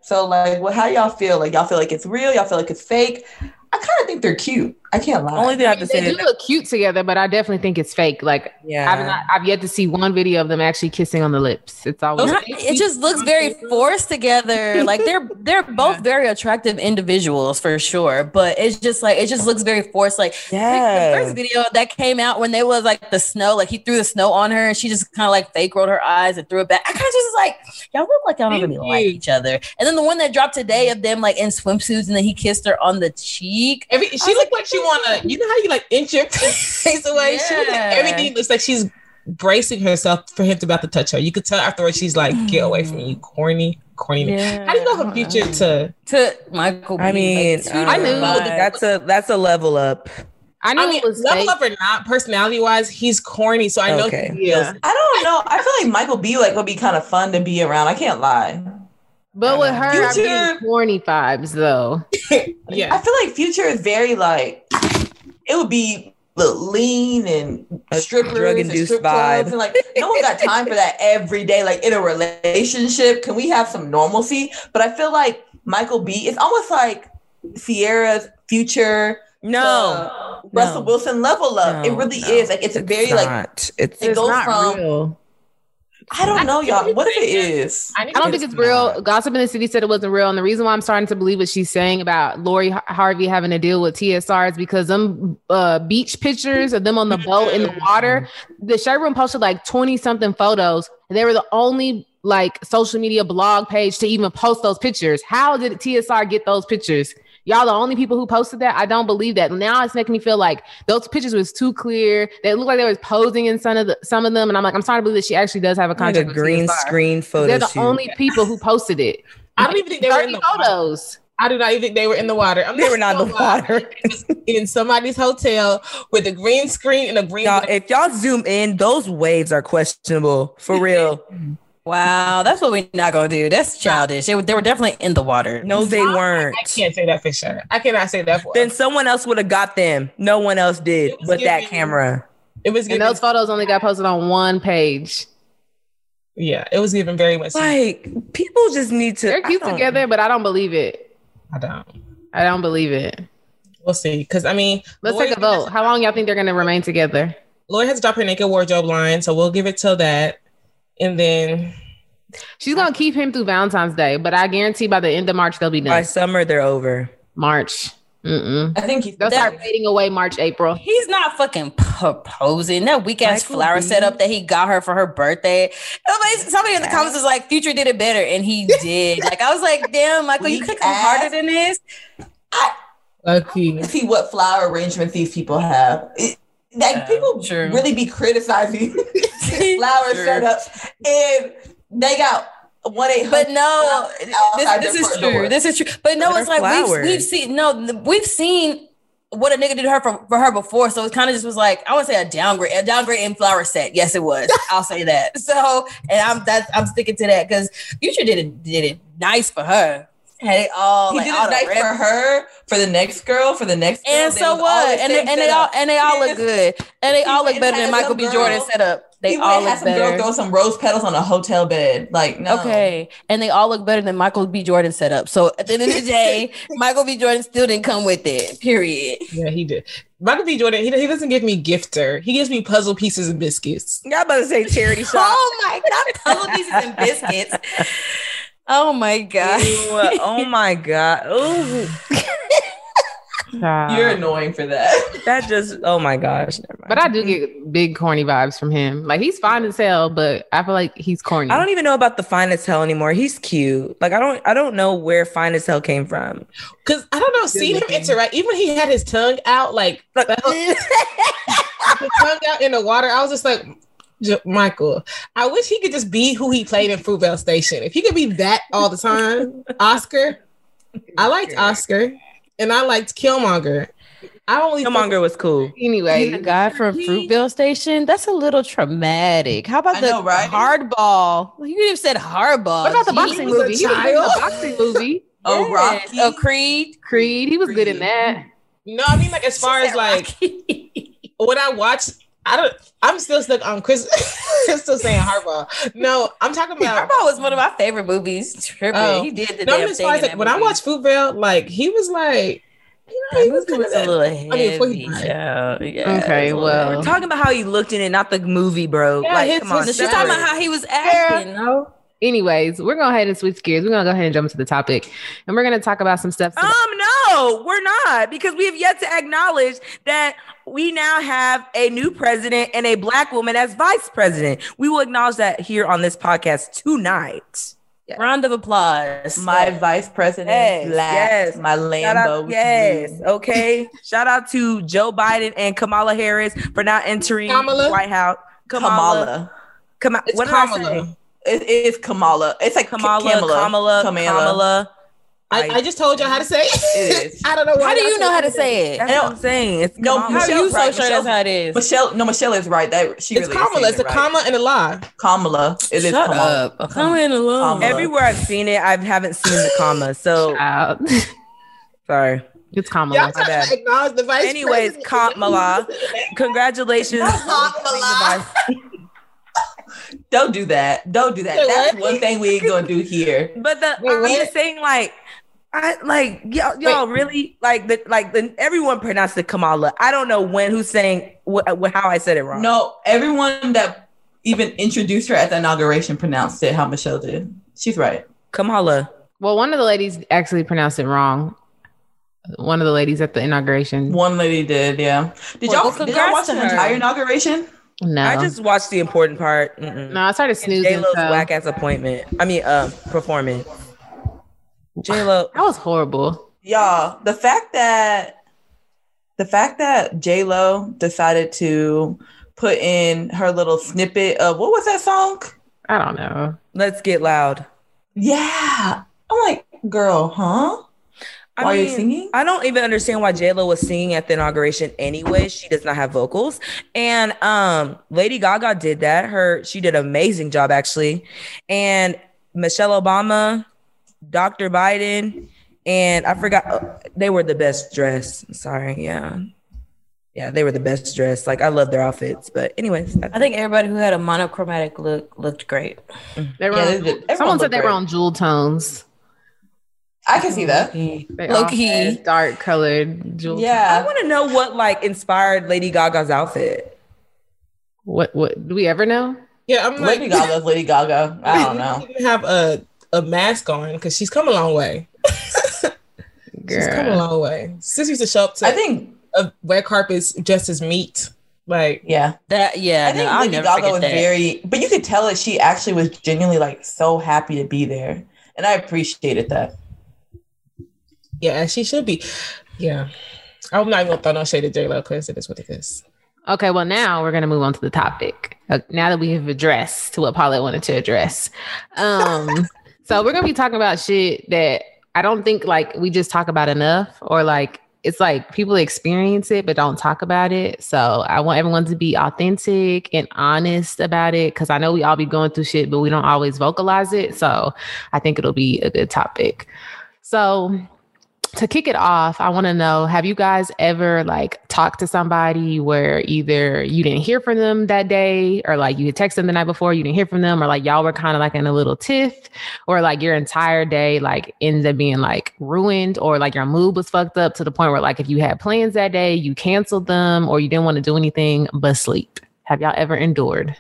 So, like, well, how y'all feel? Like, y'all feel like it's real? Y'all feel like it's fake? I kind of think they're cute. I can't lie. only thing I have to They say do is look cute together, but I definitely think it's fake. Like yeah. I've not, I've yet to see one video of them actually kissing on the lips. It's always Not- it just looks very forced together. Like they're they're both very attractive individuals for sure, but it's just like it just looks very forced. Like yeah, the first video that came out when they was like the snow, like he threw the snow on her and she just kind of like fake rolled her eyes and threw it back. I kind of just was like, y'all look like y'all don't Thank really like each other. And then the one that dropped today of them like in swimsuits and then he kissed her on the cheek. Every, she looked like she wanna. You know how you like inch your face away. She looked like Yeah. everything looks like she's bracing herself for him to about to touch her. You could tell afterwards she's like, "Get away from me, you corny, corny." How do you go from future to? to Michael? I B, mean, like, I knew that's a that's a level up. I knew I mean, it was level fake. up or not, personality wise, he's corny. So I know Okay. he feels. Yeah. I don't know. I feel like Michael B like would be kind of fun to be around. I can't lie. But with her, I'm Future- getting corny vibes though. Yeah. I feel like Future is very like it would be look, lean and A strippers and drug-induced strip vibe. and like no one got time for that every day. Like in a relationship, can we have some normalcy? But I feel like Michael B. It's almost like Ciara's Future. No. uh, Russell No. Wilson level up. it really no. is like it's, very like. It's it It's goes not from real. I don't know, y'all. What if it is? I, I don't think it's real. Gossip in the City said it wasn't real, and the reason why I'm starting to believe what she's saying about Lori Harvey having to deal with TSR is because them uh, beach pictures of them on the boat in the water. The Shade Room posted like 20 something photos, and they were the only like social media blog page to even post those pictures. How did TSR get those pictures? Y'all the only people who posted that. I don't believe that. Now it's making me feel like those pictures was too clear. They looked like they was posing in some of the, some of them, and I'm like, I'm sorry to believe that she actually does have a like contract. a green TSR. screen photo They're the shoot. only people who posted it. I don't even think they were in 30 the water. photos. I do not even think they were in the water. I'm They were not in the lie. water. In somebody's hotel with a green screen and a green. Y'all, if y'all zoom in, those waves are questionable for real. Wow, that's what we're not gonna do. That's childish. They were, they were definitely in the water. No, they weren't. I can't say that for sure. I cannot say that for. Then someone else would have got them. No one else did It was but that camera. it was And those photos only got posted on one page. yeah, it was even very much. Like people just need to. They're I cute together, but I don't believe it. I don't. I don't believe it. We'll see. Because I mean, Let's Lori take a vote. How long y'all think they're gonna remain together? Lori has dropped her naked wardrobe line, so we'll give it till that, and then She's gonna keep him through Valentine's Day, but I guarantee by the end of March they'll be done. By summer, they're over. March. Mm-mm. I think he's They'll That- start fading away March, April. He's not fucking proposing. That weak ass flower B. setup that he got her for her birthday. Somebody, somebody in the comments was like, "Future did it better," and he did. like I was like, "Damn, Michael, you Weak could come harder than this." lucky. see what flower arrangements these people have. It, like Yeah, people true. really be criticizing flower True. setups, and they got one eight But no, this, this is true. door. This is true. But no, But it's like we've, we've seen no, we've seen what a nigga did to her for, for her before. So it kind of just was like I want to say a downgrade, a downgrade in flower set. Yes, it was. I'll say that. So and I'm that's I'm sticking to that because Future did it did it nice for her. Had it all. he like, did all it nice for her, for the next girl, for the next girl. And They so was what? the And they, and they all and they all look good. And they He all look better than Michael B. girl- Jordan setup. They He all and had look some girl throw some rose petals on a hotel bed. Like no, Okay. And they all look better than Michael B. Jordan set up. So at the end of the day, Michael B. Jordan still didn't come with it. Period. Yeah, he did. Michael B. Jordan, he, he doesn't give me gifter. He gives me puzzle pieces and biscuits. Y'all about to say charity shop. Oh my god, puzzle pieces and biscuits. Oh my god. Ew, oh my god. Ooh, you're annoying for that. that just. Oh my gosh. But I do get big corny vibes from him. Like he's fine as hell, but I feel like he's corny. I don't even know about the fine as hell anymore. He's cute. Like I don't. I don't know where fine as hell came from. Because I don't know, seeing him interact, even he had his tongue out, like Like, the tongue out in the water, I was just like, J- Michael, I wish he could just be who he played in Fruitvale Station. If he could be that all the time, Oscar. I liked Oscar, and I liked Killmonger. I only Killmonger was cool. Anyway, The guy from Fruitvale Station, that's a little traumatic. How about I the know, right? hardball? You could have said hardball. what about the Jeez. boxing was a movie? He was in the boxing movie. Oh, Yes. Rocky. Oh, Creed. Creed, he was good in that. No, I mean like as far as like when I watch, I don't. I'm still stuck on Chris. I'm still saying Hardball. No, I'm talking about. Hardball was one of my favorite movies. Tripping. Oh. He did the No, damn thing. in like that when I movie. watched Fruitvale, like he was like, you know, that he was movie kind was of a little I mean, heavy. Yeah, Okay, it was a well. We're talking about how he looked in it, not the movie, bro. Yeah, like, his- come on. She's talking about how he was acting. No, Anyways, we're going to go ahead and switch gears. We're going to go ahead and jump into the topic. And we're going to talk about some stuff. Um, no, we're not, because we have yet to acknowledge that we now have a new president and a black woman as vice president. We will acknowledge that here on this podcast tonight. round of applause. My vice president Yes, black. yes. My Lambo. out, yes, blue. okay. Shout out to Joe Biden and Kamala Harris for not entering Kamala? the White House. Kamala. Kamala. It's what did I say? Kamala. It is Kamala. It's like Kamala, Kamala. Kamala, Kamala. Kamala. I, I just told y'all how to say it. It is. I don't know why. how do y'all know how to say it? That's what I'm saying. It's No, Kamala. How are you so right. sure Michelle's- that's how it is? Michelle, no, Michelle is right. That she It's really is Kamala. It's a right. comma and a lie. Kamala. It is Shut Kamala. up. Come in alone. Kamala. Everywhere I've seen it, I haven't seen the comma. So sorry. it's Kamala. Y'all my bad. acknowledge the vice Anyways, president. Kamala, congratulations. Kamala. Don't do that. Don't do that. Say That's what? one thing we ain't gonna do here. But the Wait, I'm what? just saying, like, I like y'all, y'all really like the like the everyone pronounced it Kamala. I don't know when who's saying wh- wh- how I said it wrong. No, everyone that even introduced her at the inauguration pronounced it how Michelle did. She's right. Kamala. Well, one of the ladies actually pronounced it wrong. One of the ladies at the inauguration. One lady did, yeah. Did Well, y'all did y'all watch congrats the entire inauguration? No. I just watched the important part. Mm-mm. no, I started snoozing. J snoozing. Lo's so- whack ass appointment. I mean, uh, performance. J Lo. That was horrible. Y'all, the fact that the fact that J Lo decided to put in her little snippet of what was that song? I don't know. Let's get loud. Yeah, I'm like, girl, huh? I Why are you mean, singing? I don't even understand why J Lo was singing at the inauguration anyway. She does not have vocals, and um, Lady Gaga did that. Her she did an amazing job actually, and Michelle Obama, Dr. Biden, and I forgot uh, they were the best dressed. Sorry, yeah, yeah, they were the best dressed. Like I love their outfits, but anyways, I think everybody who had a monochromatic look looked great. They were Yeah, on- they did. Everyone someone said looked they were on jewel tones. I can see that. They Low key. dark colored jewel. Yeah, I want to know what like inspired Lady Gaga's outfit. What? What? Do we ever know? Yeah, I'm like, Lady Gaga's Lady Gaga. I don't know. She didn't have a a mask on because she's come a long way. She's come a long way. Sis used to show up to I think, uh, red carpets just as meat. Like yeah, That yeah, I think no, I'll Lady Gaga was that. very, but you could tell that she actually was genuinely like so happy to be there, and I appreciated that. Yeah, she should be. Yeah. I'm not even gonna throw no shade at J Lo because it is what it is. Okay, well now we're gonna move on to the topic. Uh, now that we have addressed to what Paulette wanted to address, um, so we're gonna be talking about shit that I don't think like we just talk about enough, or like it's like people experience it but don't talk about it. So I want everyone to be authentic and honest about it because I know we all be going through shit, but we don't always vocalize it. So I think it'll be a good topic. So to kick it off, I want to know have you guys ever like talked to somebody where either you didn't hear from them that day or like you had texted them the night before, you didn't hear from them, or like y'all were kind of like in a little tiff, or like your entire day like ended up being like ruined, or like your mood was fucked up to the point where like if you had plans that day, you canceled them or you didn't want to do anything but sleep? Have y'all ever endured?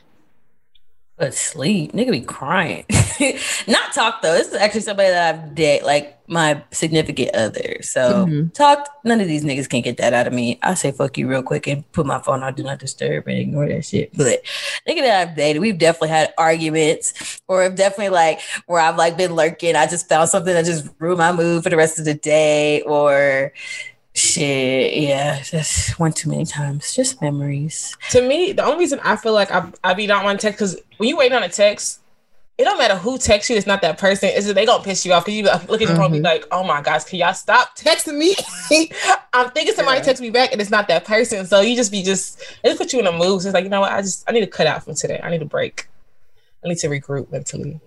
But sleep, nigga be crying. Not talk though. This is actually somebody that I've dated, like my significant other. So Mhm. talked. None of these niggas can get that out of me. I say fuck you real quick and put my phone on do not disturb and ignore that shit. But nigga that I've dated, we've definitely had arguments, or I've definitely like where I've like been lurking. I just found something that just ruined my mood for the rest of the day, or shit. Yeah, just one too many times. Just memories. To me, the only reason I feel like I, I be not want to text because when you wait on a text, it don't matter who texts you. It's not that person. Is that they gonna piss you off because you look at your phone, and be mm-hmm. like, oh my gosh, can y'all stop texting me? I'm thinking somebody Yeah. text me back and it's not that person. So you just be just it just put you in a mood. So it's like you know what? I just I need to cut out from today. I need a break. I need to regroup mentally.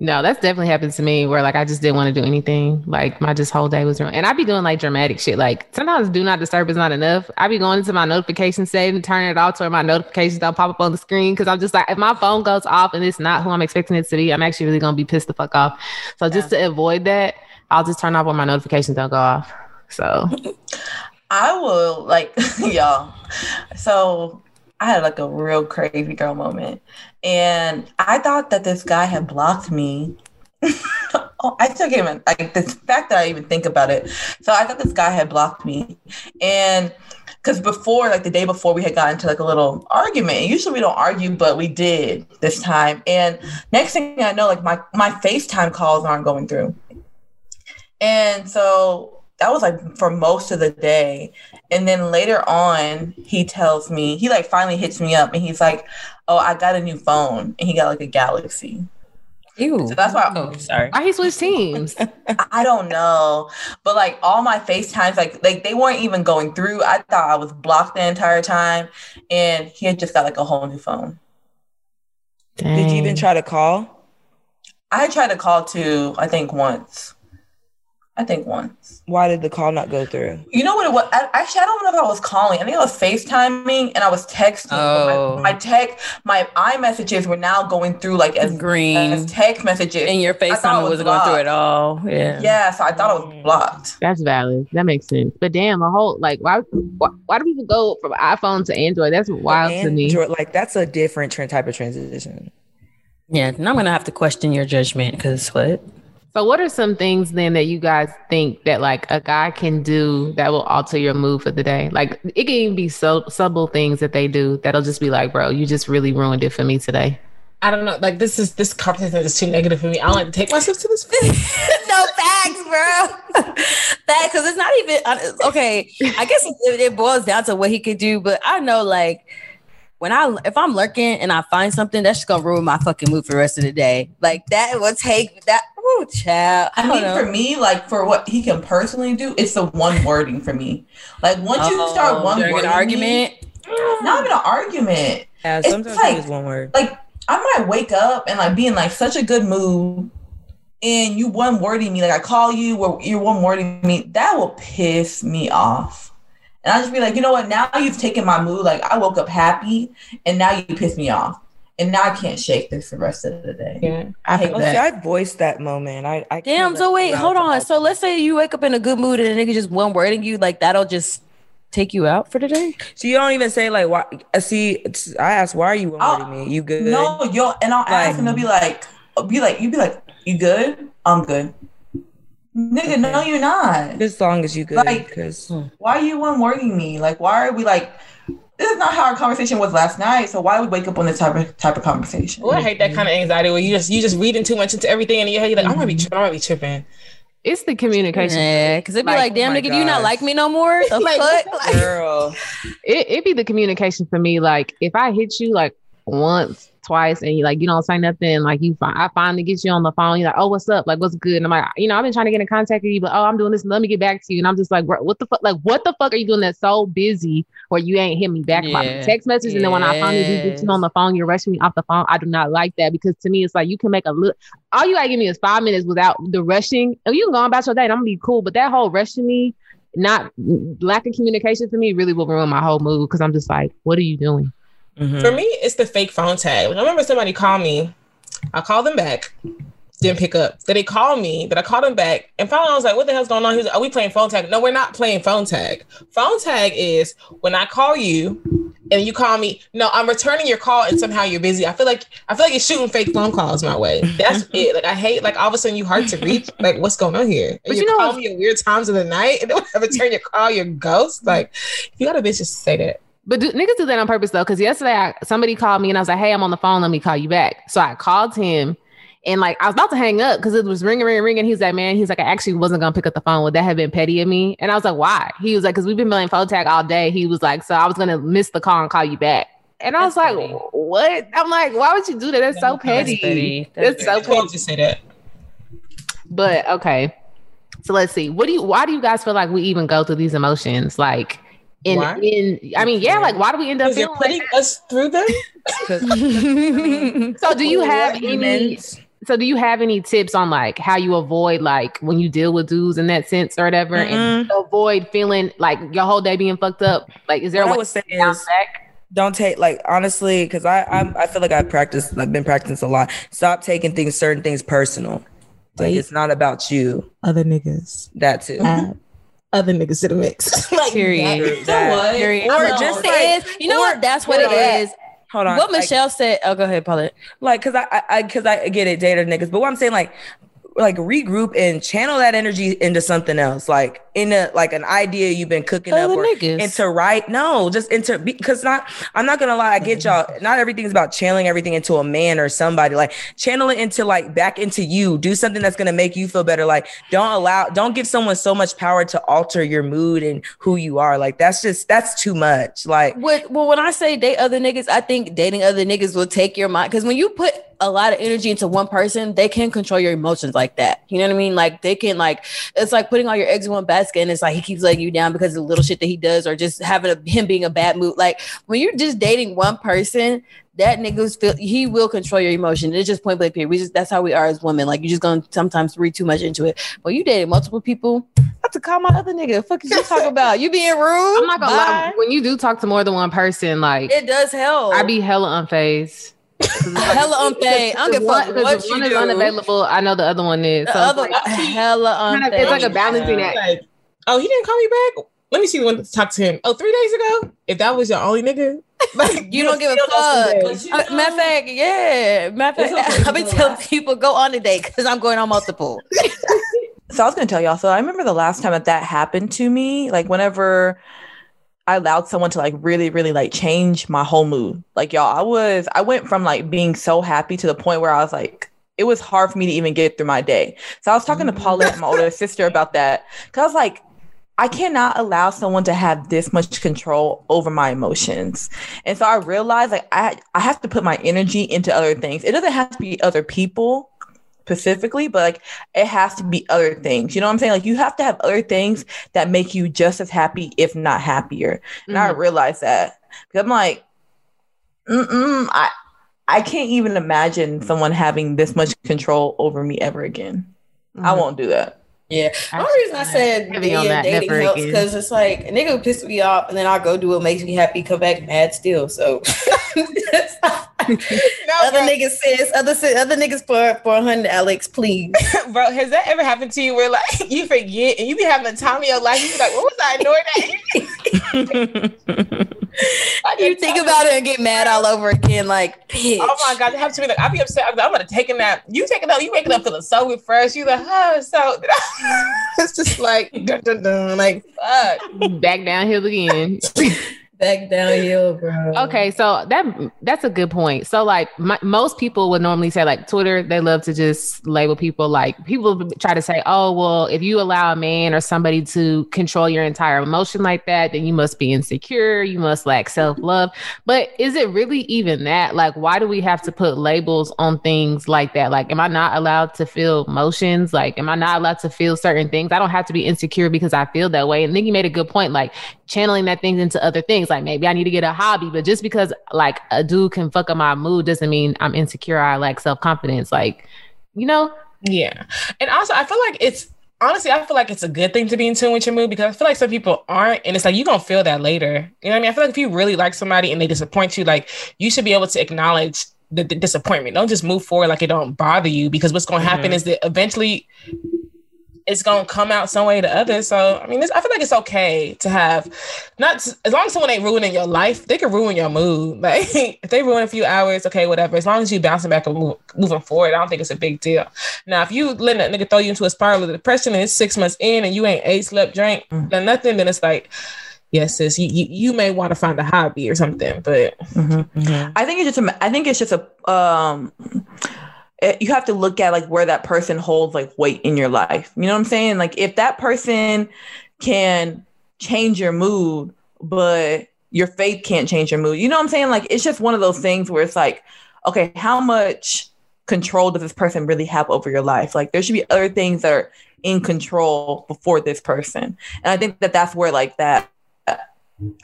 No, that's definitely happened to me where like I just didn't want to do anything. Like my just whole day was ruined. And I'd be doing like dramatic shit. Like sometimes do not disturb is not enough. I'd be going into my notification setting, turning it off to where my notifications don't pop up on the screen. Cause I'm just like, if my phone goes off and it's not who I'm expecting it to be, I'm actually really gonna be pissed the fuck off. So just to avoid that, I'll just turn off when my notifications don't go off. So I will like y'all. So I had like a real crazy girl moment, and I thought that this guy had blocked me. oh, I took him like the fact that I even think about it. So I thought this guy had blocked me, and because before, like the day before, we had gotten into like a little argument. Usually we don't argue, but we did this time. And next thing I know, like my my FaceTime calls aren't going through, and so that was like for most of the day. And then later on, he tells me, he like finally hits me up and he's like, Oh, I got a new phone. And he got like a Galaxy. Ew. So that's why Oh, sorry. why he switched teams? I don't know. But like all my FaceTimes, like like they weren't even going through. I thought I was blocked the entire time. And he had just got like a whole new phone. Did you even try to call? I tried to call too, I think once. I think once. Why did the call not go through? You know what it was? I, actually, I don't know if I was calling. I think I was FaceTiming and I was texting. but Oh. My, my text, my iMessages were now going through like as Green. as text messages. And your I FaceTime it was wasn't going through blocked. at all. Yeah. yeah, so I thought it was mm. blocked. That's valid. That makes sense. But damn, a whole like why why, why do people go from iPhone to Android? That's wild to me. Android, like that's a different tran- type of transition. Yeah. and I'm going to have to question your judgment because what? So what are some things then that you guys think that like a guy can do that will alter your mood for the day? Like it can even be so subtle things that they do that'll just be like, bro, you just really ruined it for me today. I don't know. Like this is this conversation is too negative for me. I don't like to take myself to this. no facts, bro. Facts, because it's not even uh, okay. I guess it, it boils down to what he could do, but I know like when I if I'm lurking and I find something that's just gonna ruin my fucking mood for the rest of the day. Like that will take that. Ooh, child. I don't mean, know. for me, like for what he can personally do, it's the one wording for me. Like once you oh, start one wording argument. me, not even an argument. Yeah, It's like- one word. like I might wake up and like be in like such a good mood, and you one wording me like I call you or you're one wording me that will piss me off, and I just be like, you know what? Now you've taken my mood. Like I woke up happy, and now you piss me off, and now I can't shake this for the rest of the day. Yeah. I hate Oh, see, that. I voiced that moment. I, I Damn. So wait, hold on. So let's say you wake up in a good mood and a nigga just one wording you, like that'll just take you out for the day. So you don't even say like why? uh, See, I asked why are you I'll- avoiding me? You good? No, yo, and I'll ask and. They'll be like, be like, you be like, you good? I'm good. Nigga, no, you're not. As long as you good, Like- because hmm. why are you one wording me? Like, why are we like? This is not how our conversation was last night. So why do we wake up on this type of type of conversation? Oh, I hate that kind of anxiety where you just you just reading too much into everything and in your head you're like, I might be mm-hmm. tripping, I might be tripping. It's the communication. Yeah, because it'd be Like, like, oh damn my nigga, do you not like me no more? The Like, fuck? Like, girl, It it be the communication for me. Like if I hit you like once, twice, and you like you don't say nothing, like you fi- I finally get you on the phone. You're like, oh, what's up? Like what's good? And I'm like, you know, I've been trying to get in contact with you, but oh, I'm doing this. Let me get back to you. And I'm just like, what the fuck? Like what the fuck are you doing that's so busy where you ain't hit me back by Yeah. text message? And then when I finally do get you on the phone, you're rushing me off the phone. I do not like that because to me, it's like you can make a look. All you gotta give me is five minutes without the rushing. And you can go on about your day. And I'm gonna be cool. But that whole rushing me not lack of communication for me really will ruin my whole mood because I'm just like, what are you doing? Mhm. For me, it's the fake phone tag. Like, I remember somebody called me. I called them back, didn't pick up. Then they called me, then I called them back, and finally I was like, "What the hell's going on?" He was like, "Are we playing phone tag?" No, we're not playing phone tag. Phone tag is when I call you and you call me. No, I'm returning your call, and somehow you're busy. I feel like I feel like you're shooting fake phone calls my way. That's it. Like I hate like all of a sudden you hard to reach. Like what's going on here? And But you, you know call me at weird times of the night, and then when I return your call, you're ghost. Like if you got a bitch, just say that. But do, niggas do that on purpose though, because yesterday I, somebody called me and I was like, "Hey, I'm on the phone. Let me call you back." So I called him, and like I was about to hang up because it was ringing, ringing, ringing. He's like, "Man," he's like, "I actually wasn't gonna pick up the phone. Would that have been petty of me?" And I was like, "Why?" He was like, "Cause we've been playing phone tag all day." He was like, "So I was gonna miss the call and call you back." And I was That's like, petty. "What?" I'm like, "Why would you do that? That's so That's petty." petty. That's, That's so You petty. can't just say that. But okay. So let's see. What do you why do you guys feel like we even go through these emotions? Like in Why? in I mean, yeah, like why do we end up Because you're like putting us through them. 'Cause So do you have any. So do you have any tips on like how you avoid like when you deal with dudes in that sense or whatever, and avoid feeling like your whole day being fucked up? Like, is there What a I way would say to is- back? don't take like honestly because I I'm, I feel like I practice I've been practicing a lot. Stop taking things certain things personal. Like Date. it's not about you. Other niggas. That too. Add other niggas to the mix. like Period. That- Period. Or Or just just like- is, you know or- what? That's what hold it on. is. Hold on. What like- Michelle said. Oh, go ahead, Paulette. like because I I because I, get it, data niggas. But what I'm saying, like, like regroup and channel that energy into something else, like in a like an idea you've been cooking up, or niggas. into right. No, just into because not. I'm not gonna lie. I get y'all. Not everything's about channeling everything into a man or somebody. Like channel it into like back into you. Do something that's gonna make you feel better. Like don't allow. Don't give someone so much power to alter your mood and who you are. Like that's just that's too much. Like What, well, when I say date other niggas, I think dating other niggas will take your mind because when you put a lot of energy into one person, they can control your emotions like that. You know what I mean? Like they can like it's like putting all your eggs in one basket, and it's like he keeps letting you down because of the little shit that he does, or just having a, him being a bad mood. Like when you're just dating one person. That nigga's feel he will control your emotion. It's just point blank period. We just that's how we are as women. Like you're just gonna sometimes read too much into it. But you dated multiple people. I have to call my other nigga. The fuck is you talking about? You being rude? I'm not gonna Bye. lie. When you do talk to more than one person, like It does help. I be hella unfazed. Hella unpaid. I don't give a fuck Because what if you one is unavailable, I know the other one is. The So other like, hella kind of- unpaid. it's like a balancing act. Like, oh, he didn't call me back. Let me see when to talk to him. Oh, three days ago. If that was your only nigga, like You don't give a still got some fuck. days. Uh, matter of fact, yeah. Matter of fact, I've been telling people go on a date because I'm going on multiple. So I was gonna tell y'all. So I remember the last time that that happened to me. Like whenever I allowed someone to like really, really like change my whole mood. Like y'all, I was I went from like being so happy to the point where I was like, it was hard for me to even get through my day. So I was talking to mm-hmm. Paulette, my older sister, about that. Cause I was like, I cannot allow someone to have this much control over my emotions. And so I realized like I I have to put my energy into other things. It doesn't have to be other people specifically, but like it has to be other things. You know what I'm saying? Like you have to have other things that make you just as happy, if not happier. And I Mhm. realized that because I'm like, mm I I can't even imagine someone having this much control over me ever again. I Mhm. won't do that. Yeah. The only reason I said Heavy on yeah, that, dating helps because it's like a nigga will piss me off and then I'll go do what makes me happy, come back mad still. So other niggas says other other niggas for for a hundred, Alex, please. bro, has that ever happened to you where like you forget and you be having the time of your life? You be like, what was I doing that? Like, you think about it and get mad all over again, like bitch. Oh my god, it happens to be Like I be upset. I'm, like, I'm gonna take a nap. You take a nap. You waking up feeling so refreshed. You like, oh, so it's just like, dun, dun, dun, like fuck. Back downhill again. Back downhill, bro. Okay, so that that's a good point. So like my, most people would normally say like Twitter, they love to just label people like people try to say, "Oh, well, if you allow a man or somebody to control your entire emotion like that, then you must be insecure, you must lack self-love." But is it really even that? Like why do we have to put labels on things like that? Like am I not allowed to feel emotions? Like am I not allowed to feel certain things? I don't have to be insecure because I feel that way. And then you made a good point like channeling that things into other things. Like maybe I need to get a hobby, but just because like a dude can fuck up my mood doesn't mean I'm insecure. Or I lack self confidence. Like, you know, Yeah, and also I feel like it's honestly I feel like it's a good thing to be in tune with your mood because I feel like some people aren't, and it's like you're gonna feel that later. You know what I mean? I feel like if you really like somebody and they disappoint you, like you should be able to acknowledge the, the disappointment. Don't just move forward like it don't bother you because what's gonna happen mm-hmm. is that eventually it's gonna come out some way to others. So I mean, this, I feel like it's okay to have not as long as someone ain't ruining your life, they can ruin your mood. Like if they ruin a few hours, okay, whatever. As long as you bouncing back and move, moving forward, I don't think it's a big deal. Now, if you letting that nigga throw you into a spiral of depression and it's six months in and you ain't ate, slept, drank, done nothing, then it's like, yes, sis, you you, you may want to find a hobby or something, but I think it's just a, I think it's just a um it- you have to look at like where that person holds like weight in your life. You know what I'm saying? Like if that person can change your mood, but your faith can't change your mood. You know what I'm saying? Like it's just one of those things where it's like, okay, how much control does this person really have over your life? Like there should be other things that are in control before this person. And I think that that's where like that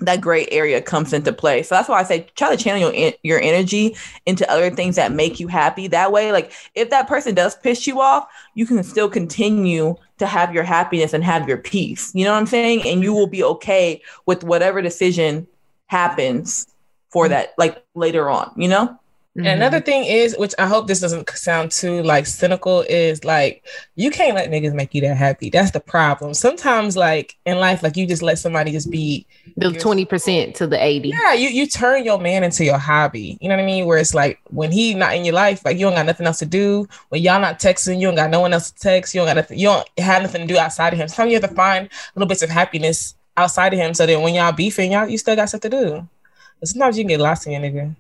that gray area comes into play. So that's why I say try to channel your your energy into other things that make you happy. That way, like if that person does piss you off, you can still continue to have your happiness and have your peace. You know what I'm saying? And you will be okay with whatever decision happens for mm-hmm. that, like later on. You know? And mm-hmm. another thing is, which I hope this doesn't sound too like cynical, is like you can't let niggas make you that happy. That's the problem. Sometimes, like in life, like you just let somebody just be the twenty percent to the eighty. Yeah, you you turn your man into your hobby. You know what I mean? Where it's like when he not in your life, like you don't got nothing else to do. When y'all not texting, you don't got no one else to text. You don't got nothing. You don't have nothing to do outside of him. Sometimes you have to find little bits of happiness outside of him, so that when y'all beefing, y'all you still got stuff to do. But sometimes you can get lost in your nigga.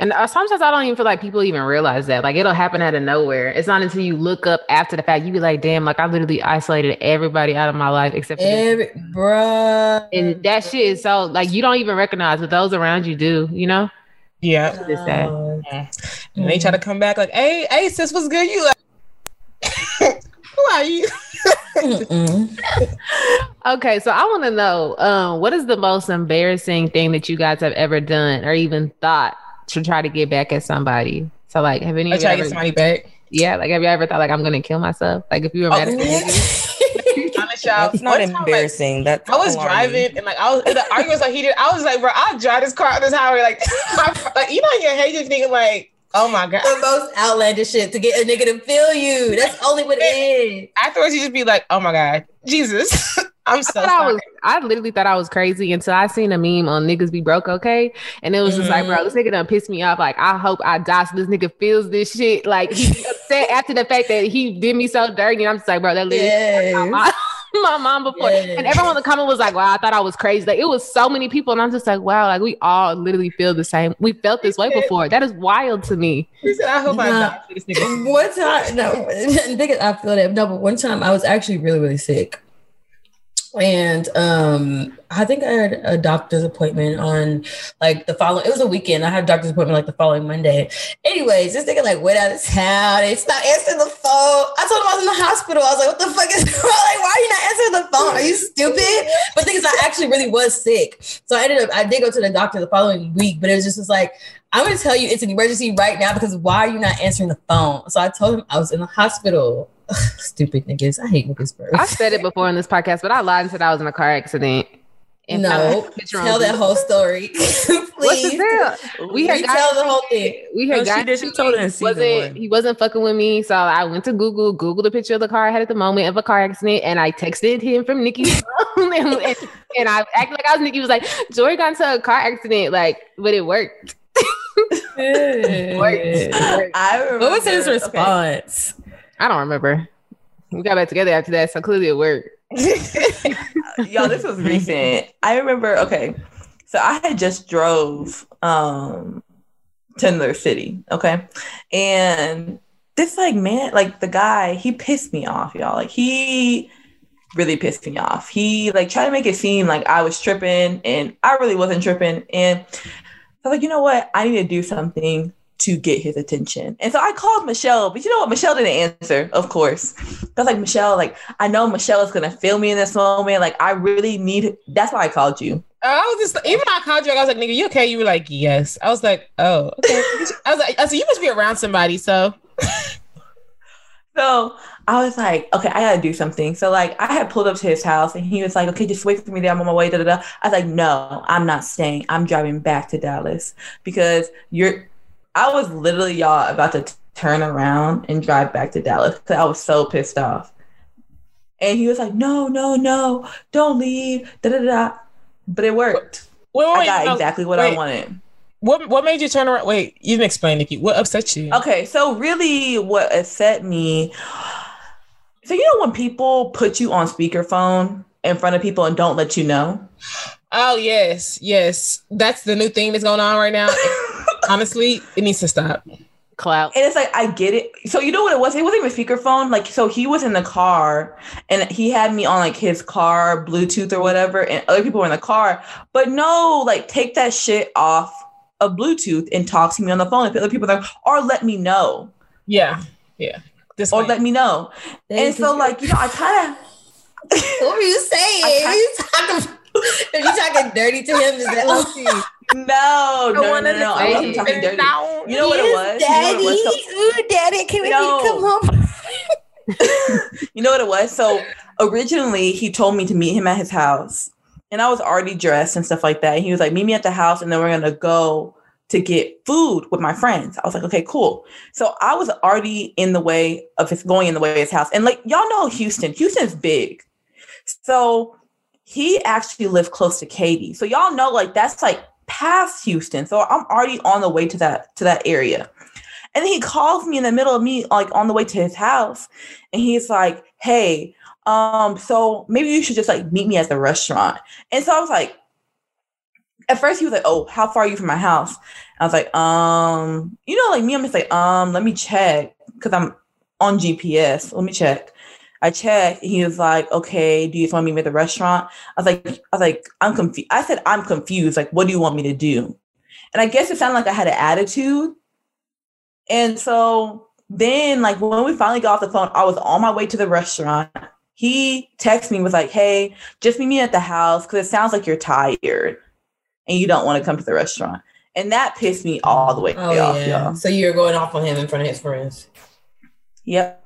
And uh, sometimes I don't even feel like people even realize that. Like it'll happen out of nowhere. It's not until you look up after the fact you be like, "Damn!" Like I literally isolated everybody out of my life except for Every, bruh. And that shit is so like you don't even recognize, but those around you do. You know? Yeah. It's sad. Oh. And they try to come back like, "Hey, hey, sis, what's good?" You like, who are you? Okay, so I want to know, um, what is the most embarrassing thing that you guys have ever done or even thought to try to get back at somebody? So, like, have any I you try to get ever, somebody back. yeah, like, have you ever thought like I'm gonna kill myself? Like, if you were mad at oh, me, Honest, y'all. That's not One time, like, embarrassing. That's I was alarming. driving and like I was the argument was like heated. I was like, bro, I'll drive this car on this highway. Like, like you know, you hate just thinking like, oh my god. the most outlandish shit to get a nigga to feel you. That's only what it is. Afterwards, you just be like, oh my god, Jesus, I'm so thought I sorry. was, I literally thought I was crazy until I seen a meme on niggas be broke, okay? And it was just like, bro, this mm-hmm. nigga done pissed me off. Like, I hope I die so this nigga feels this shit. Like, he upset after the fact that he did me so dirty. And I'm just like, bro, that literally Yes. my mom, before. Yes. And everyone in the comment was like, wow, I thought I was crazy. Like, it was so many people. And I'm just like, wow, like, we all literally feel the same. We felt this way before. That is wild to me. He said, I hope I Nah. die for this nigga. One time, no, nigga, I feel that. No, but one time I was actually really, really sick. And um, I think I had a doctor's appointment on like the following. It was a weekend. I had a doctor's appointment like the following Monday. Anyways, this nigga like went out of town. It's not answering the phone. I told him I was in the hospital. I was like, "What the fuck is wrong? Like, why are you not answering the phone? Are you stupid?" But thing is, I actually really was sick. So I ended up. I did go to the doctor the following week, but it was just was like, I'm going to tell you it's an emergency right now because why are you not answering the phone? So I told him I was in the hospital. Ugh, stupid niggas. I hate niggas, bro. I've said it before in this podcast, but I lied and said I was in a car accident. And no, put a picture on tell that whole story. What's the Please. deal? We had tell the whole thing. We had No, she got did. She told it in season wasn't, one. He wasn't fucking with me, so I went to Google, Google the picture of the car I had at the moment of a car accident, and I texted him from Nikki's phone, and, and, and I acted like I was Nikki. He Was like, Jory got into a car accident, like, but it worked. It worked. It worked. I remember. What was his okay. response? I don't remember. We got back together after that, so clearly it worked. Y'all, this was recent. I remember, okay. So I had just drove um to another city, okay? And this like man, like the guy, he pissed me off, y'all. Like he really pissed me off. He like tried to make it seem like I was tripping and I really wasn't tripping. And I was like, you know what? I need to do something to get his attention. And so I called Michelle, but you know what? Michelle didn't answer, of course. I was like, Michelle, like, I know Michelle is gonna feel me in this moment. Like, I really need that's why I called you. I was just even when I called you, I was like, nigga, you okay? You were like, yes. I was like, oh, okay. I was like, I said, you must be around somebody. So So I was like, okay, I gotta do something. So like I had pulled up to his house and he was like, okay, just wait for me there. I'm on my way. Da, da, da. I was like, no, I'm not staying. I'm driving back to Dallas because you're I was literally y'all about to t- turn around and drive back to Dallas because I was so pissed off. And he was like, no, no, no, don't leave. Da, da, da. But it worked. wait, wait, I got no, exactly what I wanted. What what made you turn around? Wait, you didn't explain, Nikki. What upset you? Okay, so really what upset me so you know when people put you on speakerphone in front of people and don't let you know? Oh yes, yes. That's the new thing that's going on right now. Honestly, it needs to stop. Clout. And it's like I get it. So you know what it was? It wasn't even speakerphone. Like so he was in the car and he had me on like his car Bluetooth or whatever, and other people were in the car. But no, like take that shit off of Bluetooth and talk to me on the phone. If other people are or let me know. Yeah, yeah. This Or way. let me know. And so like, you know, I kind of what were you saying? I What are you talking if you talking dirty to him, is that okay? No, no, no, one no, no. I wasn't talking dirty. No. You know what it was? You know Daddy, was? So- ooh, daddy, can we No. come home? you know what it was? So originally he told me to meet him at his house. And I was already dressed and stuff like that. And he was like, meet me at the house and then we're gonna go to get food with my friends. I was like, okay, cool. So I was already in the way of his going in the way of his house. And like y'all know Houston. Houston's big. So he actually lived close to Katy. So y'all know like that's like past Houston. So I'm already on the way to that to that area. And he calls me in the middle of me, like on the way to his house, and he's like, "Hey, um, so maybe you should just like meet me at the restaurant." And so I was like, at first he was like, "Oh, how far are you from my house?" I was like, "Um, you know, like me, I'm just like, um, let me check because I'm on GPS. Let me check." I checked. He was like, "Okay, do you just want me to meet at the restaurant?" I was like, "I was like, I'm confused." I said, "I'm confused. Like, what do you want me to do?" And I guess it sounded like I had an attitude. And so then, like when we finally got off the phone, I was on my way to the restaurant. He texted me was like, "Hey, just meet me at the house because it sounds like you're tired and you don't want to come to the restaurant." And that pissed me all the way Oh off, yeah. y'all. So you're going off on him in front of his friends. Yep.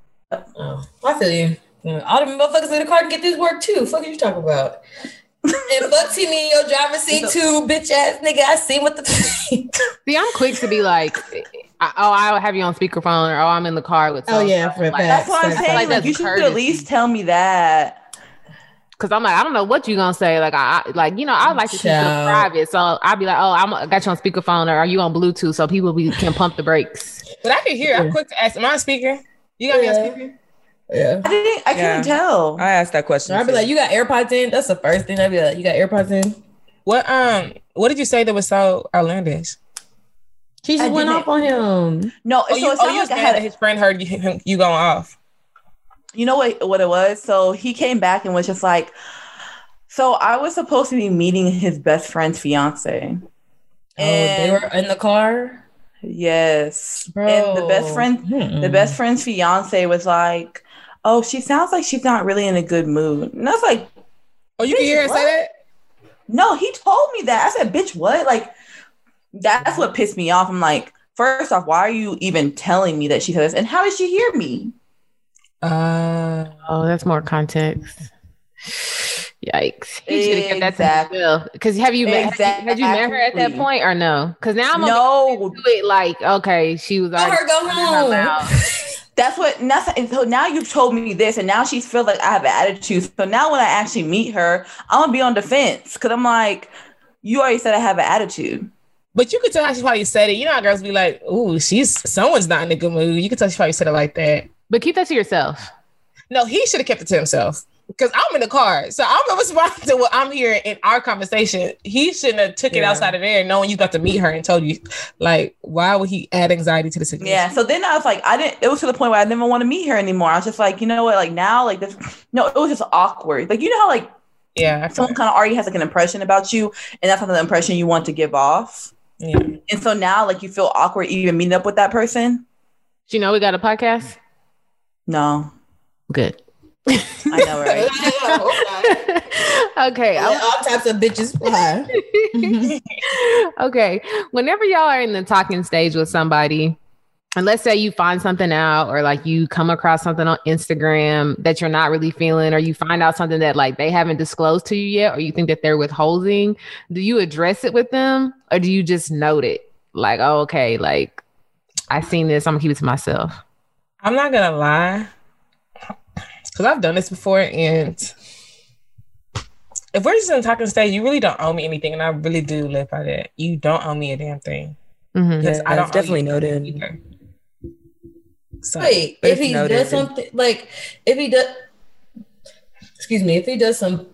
Oh, I feel you. Yeah, All the motherfuckers in the car can get this work too. Fuck you talking about? and fuck see me in your driver's seat too, bitch ass nigga. I see what the. See, I'm quick to be like, oh, I'll have you on speakerphone, or oh, I'm in the car with. Oh, yeah, for like, That's what I'm saying. Like, Like, that's you should at least tell me that. Cause I'm like, I don't know what you gonna say. Like, I I- like, you know, I like to keep it private. So I'll be like, oh, I'm I got you on speakerphone, or are you on Bluetooth, so people be, can pump the brakes. But I can hear. I'm quick to ask. Am I on speaker? You got me on Yeah. speaker? yeah. I didn't. I couldn't tell. I asked that question. I'd be like, you got AirPods in? That's the first thing I'd be like, you got AirPods in? What um? What did you say that was so outlandish? She just I went didn't- off on him. no, Oh, so you, it oh, sounded you was like I had his friend heard you, him- you going off. you know what what it was so he came back and was just like so i was supposed to be meeting his best friend's fiance Oh, they were in the car? Yes and the best friend the Mm-mm. best friend's fiance was like oh she sounds like she's not really in a good mood and i was like Oh, you can hear her say that? no he told me that i said bitch what like that's what pissed me off i'm like first off why are you even telling me that she says? and how did she hear me Uh, Oh, that's more context. Yikes! He should have kept that to Exactly. himself. Because have you met? Had, had you met her at that point or no? Because now I'm no gonna do it like okay, she was Let her go home. That's what. And that's and so now you've told me this, and now she feels like I have an attitude. So now when I actually meet her, I'm gonna be on defense because I'm like, you already said I have an attitude. but you could tell how she probably said it. You know how girls be like, "Ooh, she's someone's not in a good mood." You could tell she probably said it like that. But keep that to yourself. No, he should have kept it to himself because I'm in the car, so I'm responding to what I'm hearing in our conversation. He shouldn't have took it outside of there, knowing you got to meet her and told you, like, why would he add anxiety to the situation? Yeah. So then I was like, I didn't. It was to the point where I didn't want to meet her anymore. I was just like, you know what? Like now, like this. No, it was just awkward. Like you know how like yeah, I someone kind of already has like an impression about you, and that's not the impression you want to give off. yeah. And so now, like you feel awkward even meeting up with that person. Do you know we got a podcast? No, Good. I know, right? okay. I- all types of bitches fly. okay. Whenever y'all are in the talking stage with somebody, and let's say you find something out, or like you come across something on Instagram that you're not really feeling, or you find out something that like they haven't disclosed to you yet, or you think that they're withholding, do you address it with them, or do you just note it? Like, oh, okay, like I seen this, I'm gonna keep it to myself. I'm not gonna lie, because I've done this before, and if we're just in the talking state, you really don't owe me anything, and I really do live by that. You don't owe me a damn thing. Mhm. Yeah, I don't definitely owe you noted. either. So Wait, if he noted. does something like if he does, excuse me, if he does some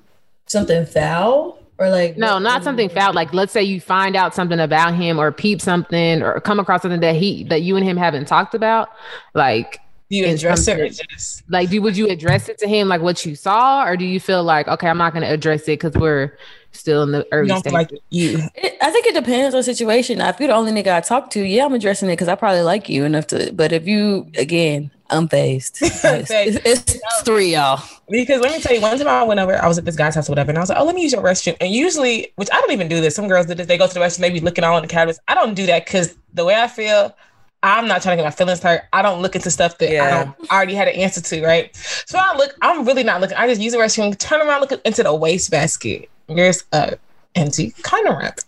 something foul or like No, not something foul. Like, let's say you find out something about him, or peep something, or come across something that he that you and him haven't talked about. Like, do you address it just like, do would you address it to him like what you saw, or do you feel like okay, I'm not going to address it because we're still in the early don't stages? like you? It, I think it depends on the situation. Now, if you're the only nigga I talk to, yeah, I'm addressing it because I probably like you enough to. But if you, again, I'm phased. It's, it's, it's three y'all. Because let me tell you, one time I went over, I was at this guy's house or whatever, and I was like, oh, let me use your restroom. And usually, which I don't even do this, some girls do this, they go to the restroom, maybe looking all in the cabinets. I don't do that because the way I feel, I'm not trying to get my feelings hurt. I don't look into stuff that I Yeah. don't I already had an answer to, right? So I look, I'm really not looking. I just use the restroom, turn around, look into the wastebasket. There's a empty condom wrap.